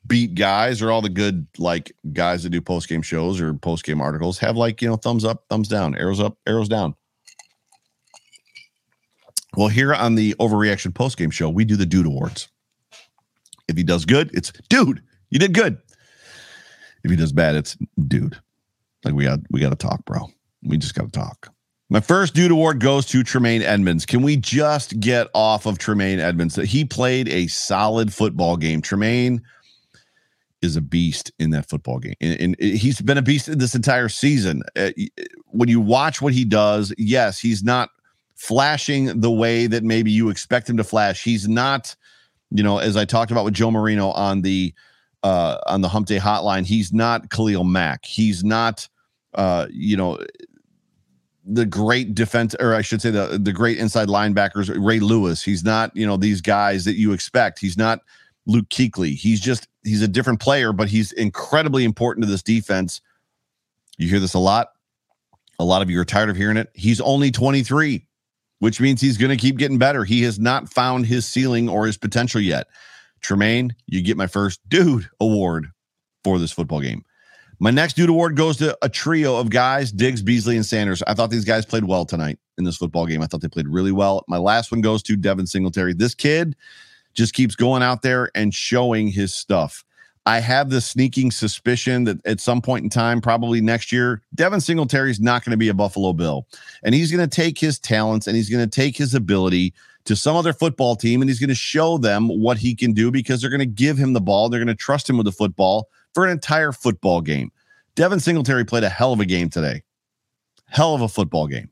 [SPEAKER 1] beat guys or all the good like guys that do post game shows or post game articles have like you know thumbs up, thumbs down, arrows up, arrows down. Well, here on the Overreaction Post Game Show, we do the Dude Awards. If he does good, it's dude, you did good. If he does bad, it's dude. Like we got we got to talk, bro. We just got to talk. My first dude award goes to Tremaine Edmunds. Can we just get off of Tremaine Edmunds? That he played a solid football game. Tremaine is a beast in that football game, and, and he's been a beast this entire season. Uh, when you watch what he does, yes, he's not flashing the way that maybe you expect him to flash. He's not, you know, as I talked about with Joe Marino on the uh on the Hump Day Hotline, he's not Khalil Mack. He's not, uh, you know, the great defense, or I should say the the great inside linebackers, Ray Lewis. He's not, you know, these guys that you expect. He's not Luke Kuechly. He's just he's a different player, but he's incredibly important to this defense. You hear this a lot. A lot of you are tired of hearing it. He's only 23 which means he's going to keep getting better. He has not found his ceiling or his potential yet. Tremaine, you get my first dude award for this football game. My next dude award goes to a trio of guys, Diggs, Beasley, and Sanders. I thought these guys played well tonight in this football game. I thought they played really well. My last one goes to Devin Singletary. This kid just keeps going out there and showing his stuff. I have the sneaking suspicion that at some point in time, probably next year, Devin Singletary is not going to be a Buffalo Bill. And he's going to take his talents and he's going to take his ability to some other football team and he's going to show them what he can do because they're going to give him the ball. They're going to trust him with the football for an entire football game. Devin Singletary played a hell of a game today. Hell of a football game.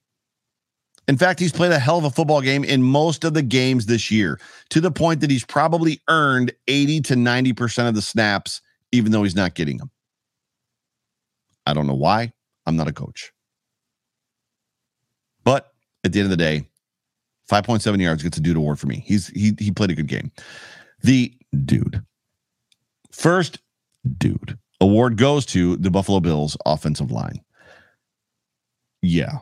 [SPEAKER 1] In fact, he's played a hell of a football game in most of the games this year to the point that he's probably earned 80 to 90% of the snaps, even though he's not getting them. I don't know why. I'm not a coach. But at the end of the day, 5.7 yards gets a dude award for me. He's he he played a good game. The dude. First dude award goes to the Buffalo Bills offensive line. Yeah,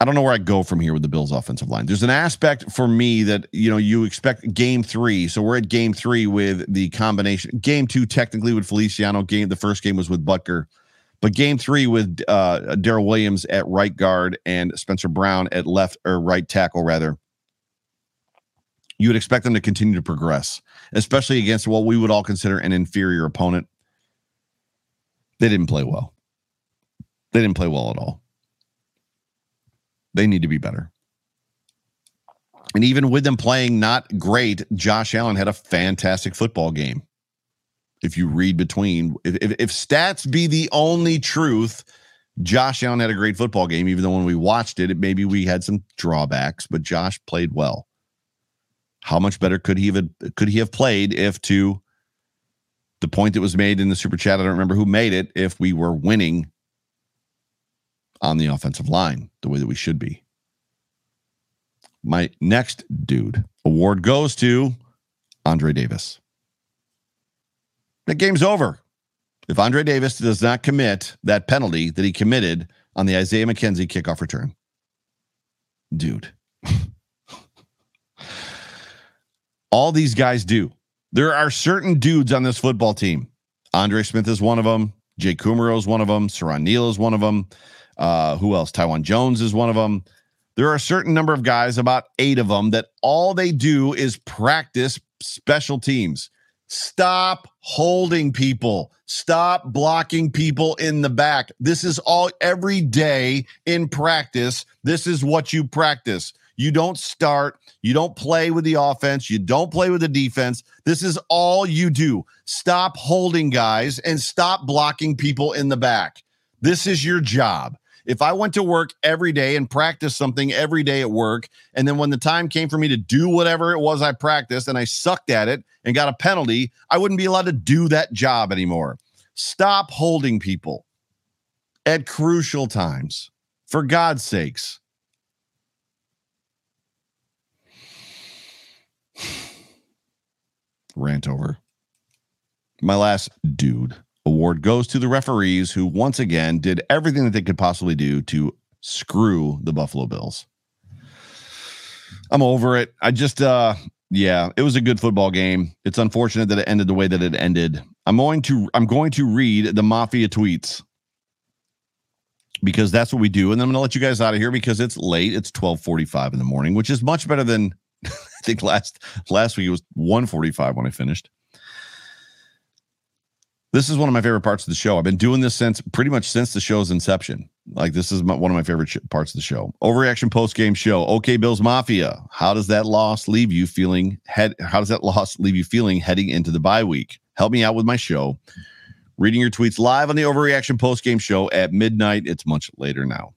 [SPEAKER 1] I don't know where I go from here with the Bills offensive line. There's an aspect for me that, you know, you expect game three. So we're at game three with the combination. Game two, technically, with Feliciano. Game the first game was with Boettger. But game three with uh, Daryl Williams at right guard and Spencer Brown at left or right tackle, rather. You would expect them to continue to progress, especially against what we would all consider an inferior opponent. They didn't play well. They didn't play well at all. They need to be better. And even with them playing not great, Josh Allen had a fantastic football game. If you read between, if, if, if, stats be the only truth, Josh Allen had a great football game, even though when we watched it, it maybe we had some drawbacks, but Josh played well. How much better could he have could he have played if to the point that was made in the super chat, I don't remember who made it, if we were winning on the offensive line the way that we should be. My next dude award goes to Andre Davis. The game's over. If Andre Davis does not commit that penalty that he committed on the Isaiah McKenzie kickoff return, dude. All these guys do. There are certain dudes on this football team. Andre Smith is one of them. Jake Kumerow is one of them. Siran Neal is one of them. Uh, who else? Taiwan Jones is one of them. There are a certain number of guys, about eight of them, that all they do is practice special teams. Stop holding people. Stop blocking people in the back. This is all every day in practice. This is what you practice. You don't start, you don't play with the offense, you don't play with the defense. This is all you do. Stop holding guys and stop blocking people in the back. This is your job. If I went to work every day and practiced something every day at work, and then when the time came for me to do whatever it was I practiced and I sucked at it and got a penalty, I wouldn't be allowed to do that job anymore. Stop holding people at crucial times. For God's sakes. Rant over. My last dude award goes to the referees who once again did everything that they could possibly do to screw the Buffalo Bills. I'm over it. I just uh yeah, it was a good football game. It's unfortunate that it ended the way that it ended. I'm going to I'm going to read the mafia tweets because that's what we do and then I'm going to let you guys out of here because it's late. It's 12:45 in the morning, which is much better than I think last last week it was 1:45 when I finished. This is one of my favorite parts of the show. I've been doing this since pretty much since the show's inception. Like this is my, one of my favorite sh- parts of the show. Overreaction post game show. Okay, Bills Mafia. How does that loss leave you feeling? Head. How does that loss leave you feeling heading into the bye week? Help me out with my show. Reading your tweets live on the Overreaction post game show at midnight. It's much later now.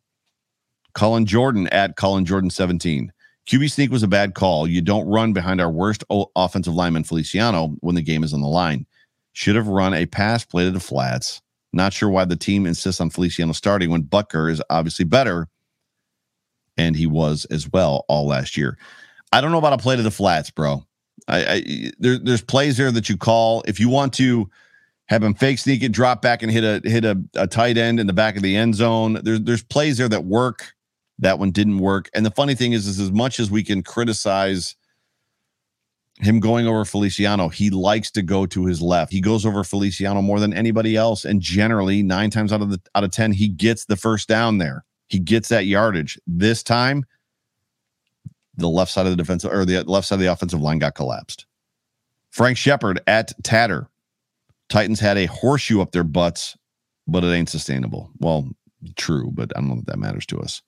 [SPEAKER 1] Colin Jordan at Colin Jordan 17. QB sneak was a bad call. You don't run behind our worst o- offensive lineman Feliciano when the game is on the line. Should have run a pass play to the flats. Not sure why the team insists on Feliciano starting when Boettger is obviously better, and he was as well all last year. I don't know about a play to the flats, bro. I, I there, there's plays there that you call if you want to have him fake sneak it, drop back and hit a hit a, a tight end in the back of the end zone. There's there's plays there that work. That one didn't work. And the funny thing is, is as much as we can criticize him going over Feliciano, he likes to go to his left. He goes over Feliciano more than anybody else, and generally nine times out of the out of ten, he gets the first down there. He gets that yardage. This time, the left side of the defensive or the left side of the offensive line got collapsed. Frank Shepard at Tatter. Titans had a horseshoe up their butts, but it ain't sustainable. Well, true, but I don't know if that matters to us.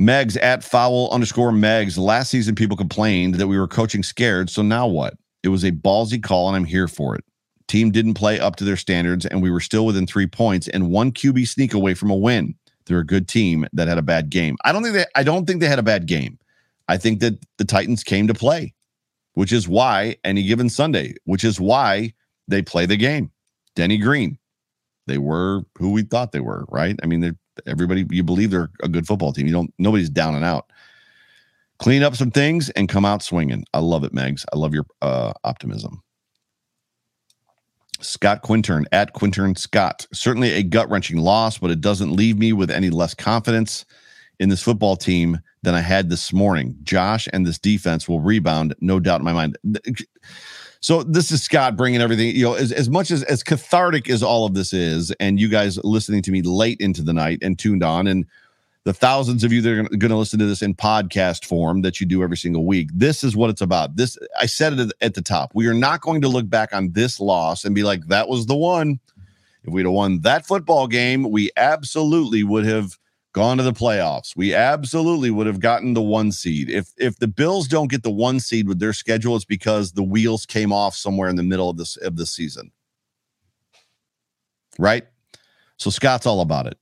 [SPEAKER 1] Megs at foul underscore Megs. Last season, people complained that we were coaching scared. So now what? It was a ballsy call, and I'm here for it. Team didn't play up to their standards, and we were still within three points and one QB sneak away from a win. They're a good team that had a bad game. I don't think they. I don't think they had a bad game. I think that the Titans came to play, which is why any given Sunday, which is why they play the game. Denny Green, they were who we thought they were, right? I mean, everybody you believe they're a good football team. You don't. Nobody's down and out. Clean up some things and come out swinging. I love it, Megs. I love your uh, optimism. Scott Quintern at Quintern Scott. Certainly a gut wrenching loss, but it doesn't leave me with any less confidence in this football team than I had this morning. Josh and this defense will rebound, no doubt in my mind. So this is Scott bringing everything, you know, as, as much as as cathartic as all of this is, and you guys listening to me late into the night and tuned on, and the thousands of you that are going to listen to this in podcast form that you do every single week. This is what it's about. This I said it at the top. We are not going to look back on this loss and be like, that was the one. If we'd have won that football game, we absolutely would have gone to the playoffs. We absolutely would have gotten the one seed. If if the Bills don't get the one seed with their schedule, it's because the wheels came off somewhere in the middle of this of the season. Right? So Scott's all about it.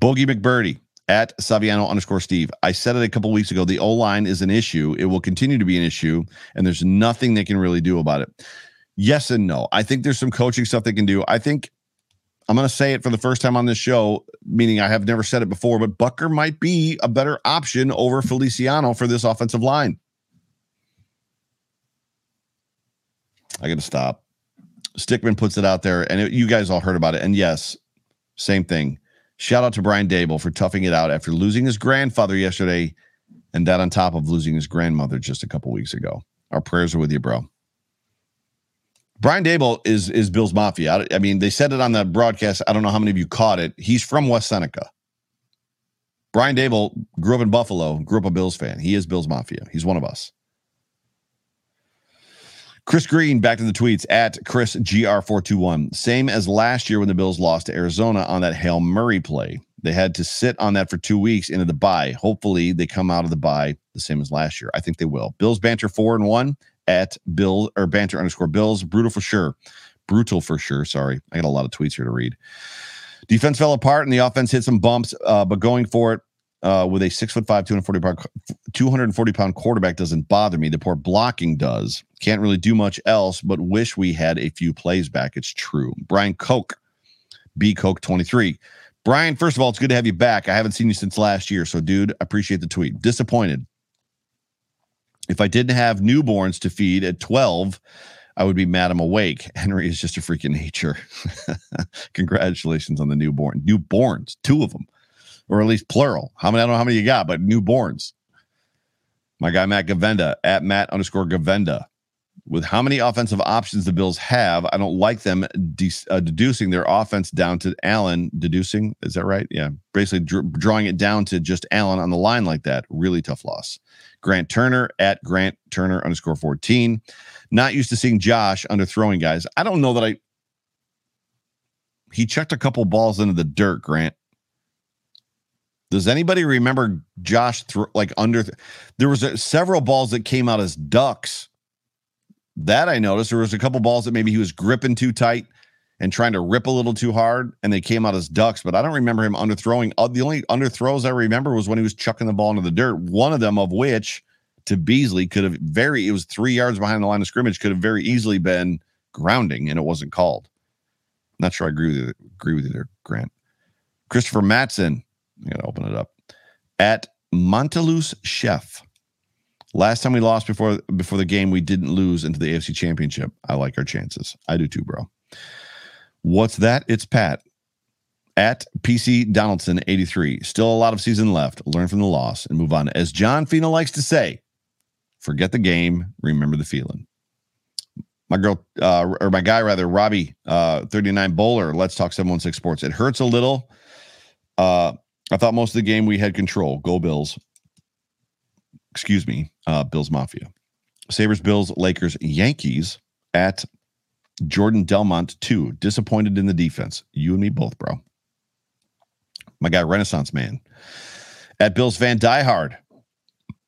[SPEAKER 1] Bogey McBurdy at Saviano underscore Steve. I said it a couple weeks ago. The O line is an issue. It will continue to be an issue, and there's nothing they can really do about it. Yes and no. I think there's some coaching stuff they can do. I think I'm going to say it for the first time on this show, meaning I have never said it before, but Boettger might be a better option over Feliciano for this offensive line. I got to stop. Stickman puts it out there, and it, you guys all heard about it. And yes, same thing. Shout out to Brian Daboll for toughing it out after losing his grandfather yesterday, and that on top of losing his grandmother just a couple weeks ago. Our prayers are with you, bro. Brian Daboll is is Bill's Mafia. I, I, mean, they said it on the broadcast. I don't know how many of you caught it. He's from West Seneca. Brian Daboll grew up in Buffalo, grew up a Bills fan. He is Bills Mafia. He's one of us. Chris Green, back to the tweets at Chris GR421. Same as last year when the Bills lost to Arizona on that Hail Murray play. They had to sit on that for two weeks into the bye. Hopefully, they come out of the bye the same as last year. I think they will. Bills banter four and one at Bill or banter underscore Bills. Brutal for sure. Brutal for sure. Sorry. I got a lot of tweets here to read. Defense fell apart and the offense hit some bumps, uh, but going for it uh, with a six foot five, 240 pound, 240 pound quarterback doesn't bother me. The poor blocking does. Can't really do much else, but wish we had a few plays back. It's true. Brian Koch, B Koch 23. Brian, first of all, it's good to have you back. I haven't seen you since last year. So, dude, appreciate the tweet. Disappointed. If I didn't have newborns to feed at 12, I would be Madam Awake. Henry is just a freaking nature. Congratulations on the newborn. Newborns, two of them, or at least plural. How many? I don't know how many you got, but newborns. My guy Matt Gavenda at Matt underscore Gavenda. With how many offensive options the Bills have, I don't like them de- uh, deducing their offense down to Allen. Deducing, is that right? Yeah. Basically, dr- drawing it down to just Allen on the line like that. Really tough loss. Grant Turner at Grant Turner underscore 14. Not used to seeing Josh under throwing guys. I don't know that I. He checked a couple balls into the dirt, Grant. Does anybody remember Josh like under? Th- there was a, several balls that came out as ducks. That I noticed. There was a couple balls that maybe he was gripping too tight and trying to rip a little too hard, and they came out as ducks. But I don't remember him underthrowing. Uh, the only underthrows I remember was when he was chucking the ball into the dirt. One of them of which to Beasley could have very. It was three yards behind the line of scrimmage. Could have very easily been grounding, and it wasn't called. Not sure I agree with you. Agree with you there, Grant. Christopher Matson. I gotta open it up at Montelus Chef. Last time we lost before before the game, we didn't lose into the AFC Championship. I like our chances. I do too, bro. What's that? It's Pat at PC Donaldson 83. Still a lot of season left. Learn from the loss and move on. As John Fina likes to say, forget the game, remember the feeling. My girl, uh, or my guy rather, Robbie, uh, 39 bowler. Let's talk 716 sports. It hurts a little. Uh, I thought most of the game we had control. Go Bills. Excuse me, uh, Bills Mafia. Sabres, Bills, Lakers, Yankees at Jordan Delmont, two. Disappointed in the defense. You and me both, bro. My guy, Renaissance Man. At Bills fan, diehard.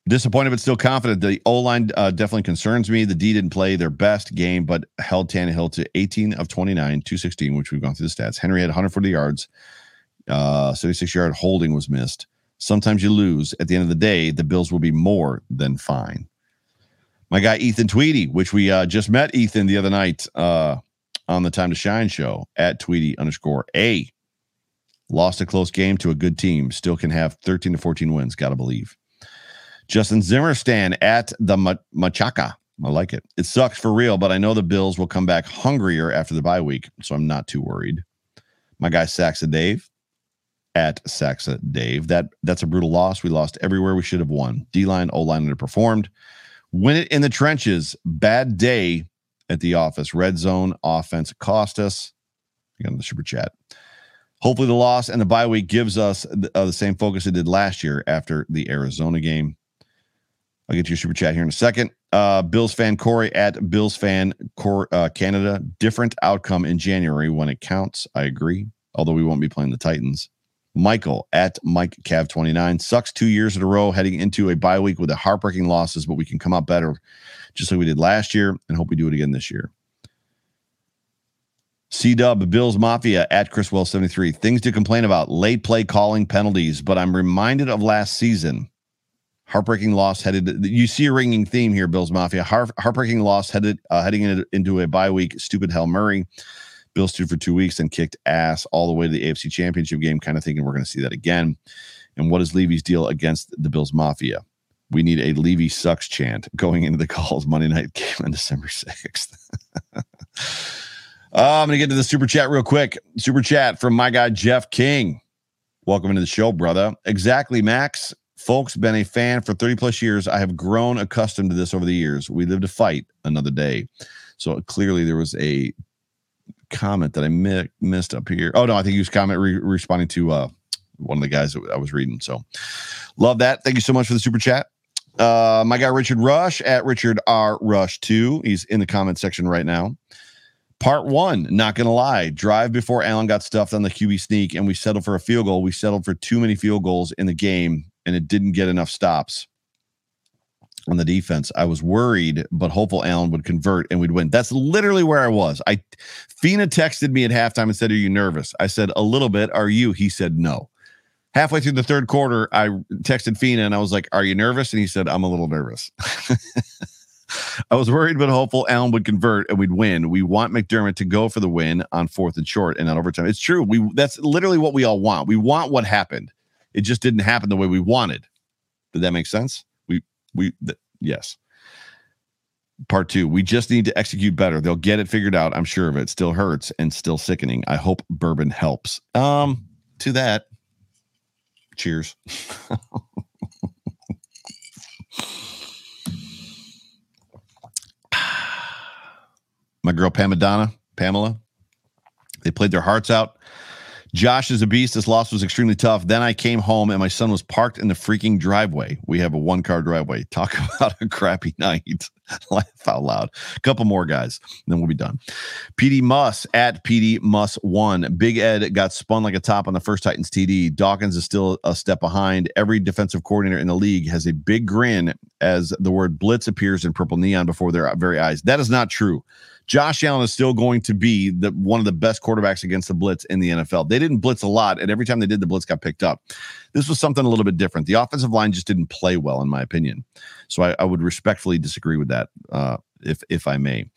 [SPEAKER 1] Disappointed but still confident. The O line uh, definitely concerns me. The D didn't play their best game, but held Tannehill to 18 of 29, 216, which we've gone through the stats. Henry had 140 yards. Uh, 76 yard holding was missed. Sometimes you lose. At the end of the day, the Bills will be more than fine. My guy Ethan Tweedy, which we uh, just met Ethan the other night uh, on the Time to Shine show at Tweedy underscore A. Lost a close game to a good team. Still can have 13 to 14 wins. Got to believe. Justin Zimmerstan at the Machaca. I like it. It sucks for real, but I know the Bills will come back hungrier after the bye week, so I'm not too worried. My guy Saxa Dave at Saxa Dave. That that's a brutal loss. We lost everywhere we should have won. D line, O line underperformed. Win it in the trenches. Bad day at the office. Red zone offense cost us. Again, the super chat. Hopefully, the loss and the bye week gives us the, uh, the same focus it did last year after the Arizona game. I'll get to your super chat here in a second. Uh, Bills fan Corey at Bills fan Cor- uh, Canada. Different outcome in January when it counts. I agree. Although we won't be playing the Titans. Michael at Mike Cav 29 sucks two years in a row heading into a bye week with the heartbreaking losses, but we can come out better just like we did last year and hope we do it again this year. C Dub Bills Mafia at Chris Well 73. Things to complain about late play calling penalties, but I'm reminded of last season. Heartbreaking loss headed. You see a ringing theme here, Bills Mafia. Heart, heartbreaking loss headed uh, heading into a bye week. Stupid Hell Murray. Bill stood for two weeks and kicked ass all the way to the AFC Championship game, kind of thinking we're going to see that again. And what is Levy's deal against the Bills Mafia? We need a Levy sucks chant going into the calls Monday night game on December 6th. uh, I'm going to get to the super chat real quick. Super chat from my guy, Jeff King. Welcome into the show, brother. Exactly, Max. Folks, been a fan for 30 plus years. I have grown accustomed to this over the years. We live to fight another day. So clearly there was a comment that I mi- missed up here. Oh no, I think he was comment re- responding to uh, one of the guys that I was reading. So love that. Thank you so much for the super chat. Uh, my guy Richard Rush at Richard R Rush two. He's in the comment section right now. Part one, not gonna lie, drive before Allen got stuffed on the QB sneak, and we settled for a field goal. We settled for too many field goals in the game, and it didn't get enough stops. On the defense. I was worried, but hopeful Allen would convert and we'd win. That's literally where I was. I Fina texted me at halftime and said, Are you nervous? I said, A little bit. Are you? He said, No. Halfway through the third quarter, I texted Fina and I was like, Are you nervous? And he said, I'm a little nervous. I was worried but hopeful Allen would convert and we'd win. We want McDermott to go for the win on fourth and short and on overtime. It's true. We that's literally what we all want. We want what happened. It just didn't happen the way we wanted. Did that make sense? We th- yes. Part two, we just need to execute better. They'll get it figured out. I'm sure of it. Still hurts and still sickening. I hope bourbon helps. Um, to that, cheers. My girl Pamadonna, Pamela, they played their hearts out. Josh is a beast. This loss was extremely tough. Then I came home and my son was parked in the freaking driveway. We have a one car driveway. Talk about a crappy night. Laugh out loud. A couple more guys, then we'll be done. PD Muss at PD Muss one. Big Ed got spun like a top on the first Titans TD. Dawkins is still a step behind. Every defensive coordinator in the league has a big grin as the word blitz appears in purple neon before their very eyes. That is not true. Josh Allen is still going to be the one of the best quarterbacks against the blitz in the NFL. They didn't blitz a lot, and every time they did, the blitz got picked up. This was something a little bit different. The offensive line just didn't play well, in my opinion. So I, I would respectfully disagree with that, uh, if if I may.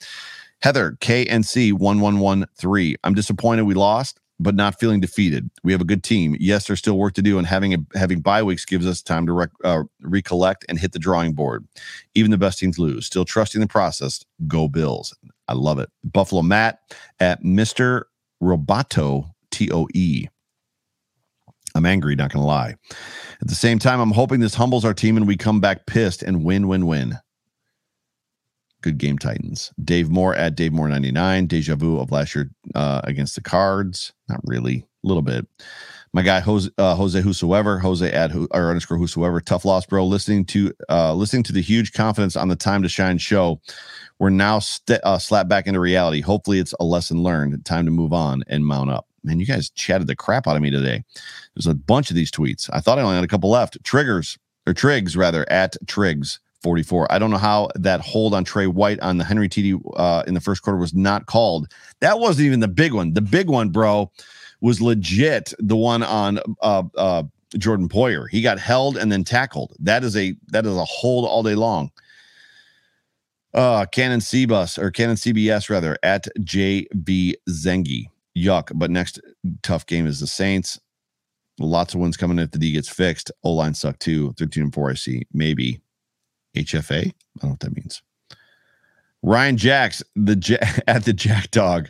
[SPEAKER 1] Heather KNC one one one three. I'm disappointed we lost but not feeling defeated. We have a good team. Yes, there's still work to do, and having a, having bye weeks gives us time to rec, uh, recollect and hit the drawing board. Even the best teams lose. Still trusting the process. Go Bills. I love it. Buffalo Matt at Mister Roboto T O E. I'm angry, not gonna lie. At the same time, I'm hoping this humbles our team and we come back pissed and win, win, win. Good game, Titans. Dave Moore at Dave Moore 99. Deja vu of last year uh, against the Cards. Not really, a little bit. My guy Jose, uh, Jose Whosoever, Jose at who, or underscore Whosoever. Tough loss, bro. Listening to uh, listening to the huge confidence on the Time to Shine show. We're now st- uh, slapped back into reality. Hopefully, it's a lesson learned. Time to move on and mount up. Man, you guys chatted the crap out of me today. There's a bunch of these tweets. I thought I only had a couple left. Triggers or Triggs rather at Triggs 44. I don't know how that hold on Trey White on the Henry TD uh, in the first quarter was not called. That wasn't even the big one. The big one, bro, was legit the one on uh, uh, Jordan Poyer. He got held and then tackled. That is a that is a hold all day long. Uh, Canon CBus or Canon CBS rather at JB Zengi. Yuck. But next tough game is the Saints. Lots of wins coming if the D gets fixed. O line suck too. 13 and 4, I see. Maybe. HFA. I don't know what that means. Ryan Jacks, the at the Jack Dog.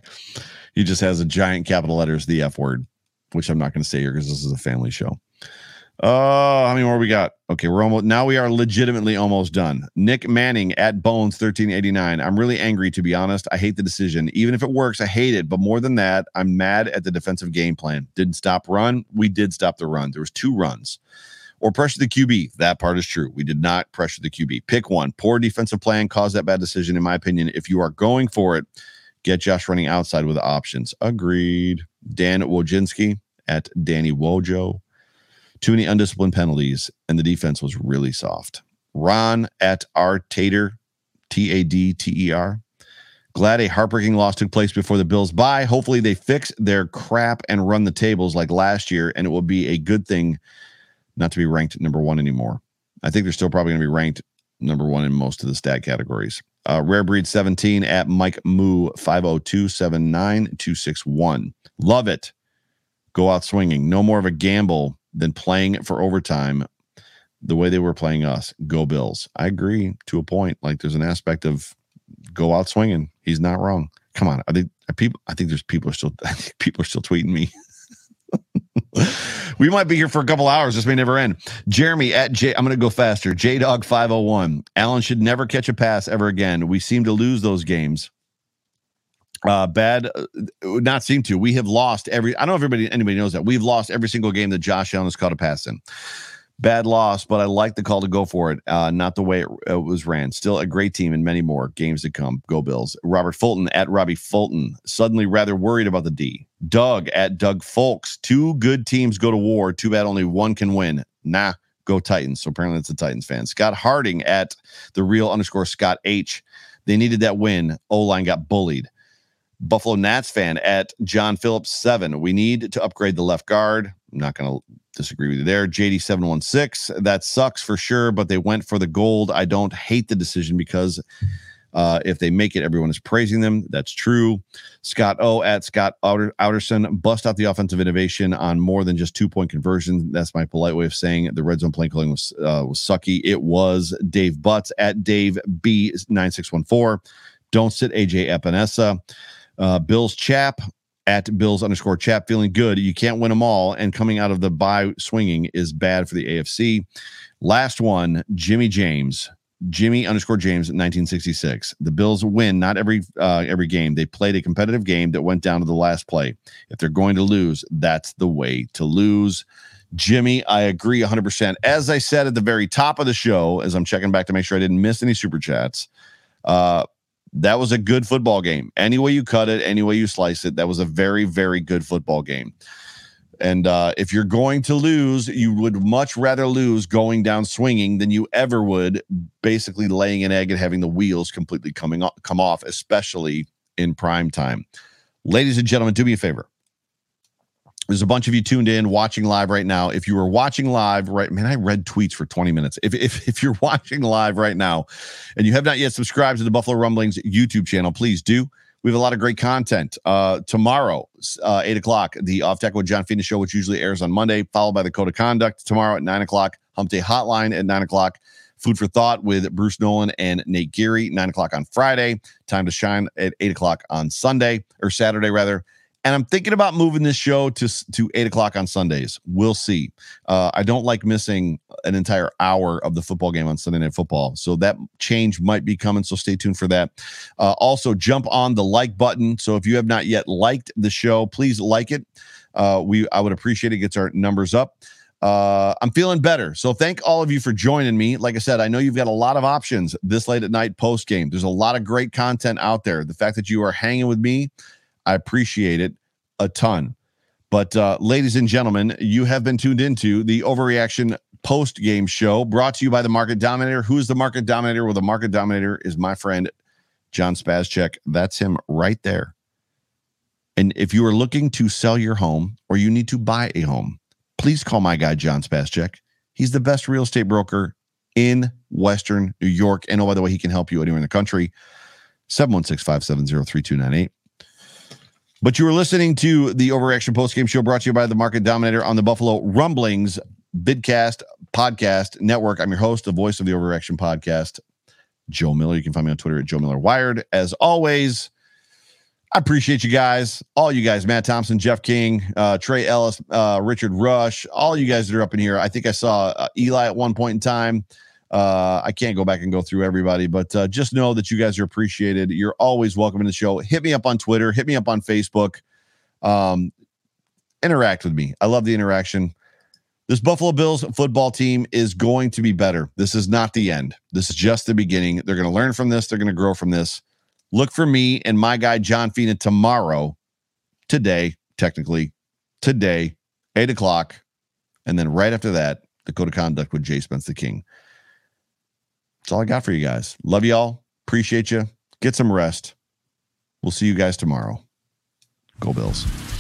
[SPEAKER 1] He just has a giant capital letters, the F word, which I'm not going to say here because this is a family show. Oh, how many more we got? Okay, we're almost now we are legitimately almost done. Nick Manning at Bones 1389. I'm really angry to be honest. I hate the decision. Even if it works, I hate it. But more than that, I'm mad at the defensive game plan. Didn't stop run. We did stop the run. There was two runs or pressure the QB. That part is true. We did not pressure the QB. Pick one. Poor defensive plan caused that bad decision, in my opinion. If you are going for it, get Josh running outside with options. Agreed. Dan Wojcinski at Danny Wojo. Too many undisciplined penalties, and the defense was really soft. Ron at R Tater, T A D T E R. Glad a heartbreaking loss took place before the Bills bye. Hopefully, they fix their crap and run the tables like last year, and it will be a good thing not to be ranked number one anymore. I think they're still probably going to be ranked number one in most of the stat categories. Uh, Rare Breed 17 at Mike Moo 502 Love it. Go out swinging. No more of a gamble than playing for overtime the way they were playing us. Go Bills. I agree to a point. Like there's an aspect of go out swinging. He's not wrong. Come on. I think people. I think there's people are still. People are still tweeting me. We might be here for a couple hours. This may never end. Jeremy at J. I'm going to go faster. J Dog 501. Allen should never catch a pass ever again. We seem to lose those games. Uh, bad, uh, not seem to. We have lost every. I don't know if everybody anybody knows that we've lost every single game that Josh Allen has caught a pass in. Bad loss, but I like the call to go for it. Uh, not the way it, it, was ran. Still a great team and many more games to come. Go Bills. Robert Fulton at Robbie Fulton. Suddenly rather worried about the D. Doug at Doug Folks. Two good teams go to war. Too bad only one can win. Nah, Go Titans. So apparently it's a Titans fan. Scott Harding at the real underscore Scott H. They needed that win. O line got bullied. Buffalo Nats fan at John Phillips seven. We need to upgrade the left guard. I'm not going to disagree with you there. JD seven one six. That sucks for sure, but they went for the gold. I don't hate the decision because uh, if they make it, everyone is praising them. That's true. Scott O at Scott Outer, Outerson bust out the offensive innovation on more than just two point conversion. That's my polite way of saying the red zone play calling was uh, was sucky. It was Dave Butts at Dave B nine six one four. Don't sit AJ Epenesa. Uh, Bills Chap at Bills underscore chat. feeling good. You can't win them all, and coming out of the bye swinging is bad for the AFC. Last one, Jimmy James Jimmy underscore James 1966. The Bills win not every uh, every game. They played a competitive game that went down to the last play. If they're going to lose, that's the way to lose. Jimmy, I agree 100%. As I said at the very top of the show, as I'm checking back to make sure I didn't miss any super chats, uh, that was a good football game. Any way you cut it, any way you slice it, that was a very, very good football game. And uh, if you're going to lose, you would much rather lose going down swinging than you ever would basically laying an egg and having the wheels completely coming off, come off, especially in prime time. Ladies and gentlemen, do me a favor. There's a bunch of you tuned in watching live right now. If you were watching live right, man, I read tweets for 20 minutes. If, if, if you're watching live right now and you have not yet subscribed to the Buffalo Rumblings YouTube channel, please do we have a lot of great content. Uh, tomorrow, uh, 8 o'clock, the Off Tackle with John Fina show, which usually airs on Monday, followed by the Code of Conduct tomorrow at 9 o'clock, Hump Day Hotline at 9 o'clock, Food for Thought with Bruce Nolan and Nate Geary, 9 o'clock on Friday, Time to Shine at 8 o'clock on Sunday, or Saturday rather. And I'm thinking about moving this show to to eight o'clock on Sundays. We'll see. Uh, I don't like missing an entire hour of the football game on Sunday Night Football, so that change might be coming. So stay tuned for that. Uh, also, jump on the like button. So if you have not yet liked the show, please like it. Uh, we I would appreciate it. Gets our numbers up. Uh, I'm feeling better. So thank all of you for joining me. Like I said, I know you've got a lot of options this late at night post game. There's a lot of great content out there. The fact that you are hanging with me I appreciate it a ton. But, uh, ladies and gentlemen, you have been tuned into the Overreaction post game show brought to you by the Market Dominator. Who's the Market Dominator? Well, the Market Dominator is my friend, John Spazcheck. That's him right there. And if you are looking to sell your home or you need to buy a home, please call my guy, John Spazcheck. He's the best real estate broker in Western New York. And oh, by the way, he can help you anywhere in the country. 716 570 3298. But you were listening to the Overreaction Postgame Show brought to you by the Market Dominator on the Buffalo Rumblings Bidcast Podcast Network. I'm your host, the voice of the Overreaction Podcast, Joe Miller. You can find me on Twitter at Joe Miller Wired. As always, I appreciate you guys, all you guys, Matt Thompson, Jeff King, uh, Trey Ellis, uh, Richard Rush, all you guys that are up in here. I think I saw uh, Eli at one point in time. Uh, I can't go back and go through everybody, but uh, just know that you guys are appreciated. You're always welcome in the show. Hit me up on Twitter, hit me up on Facebook. Um, interact with me. I love the interaction. This Buffalo Bills football team is going to be better. This is not the end. This is just the beginning. They're going to learn from this. They're going to grow from this. Look for me and my guy John Fina tomorrow, today, technically, today, eight o'clock, and then right after that, the code of conduct with Jay Spence the King. That's all I got for you guys. Love y'all. Appreciate you. Get some rest. We'll see you guys tomorrow. Go Bills.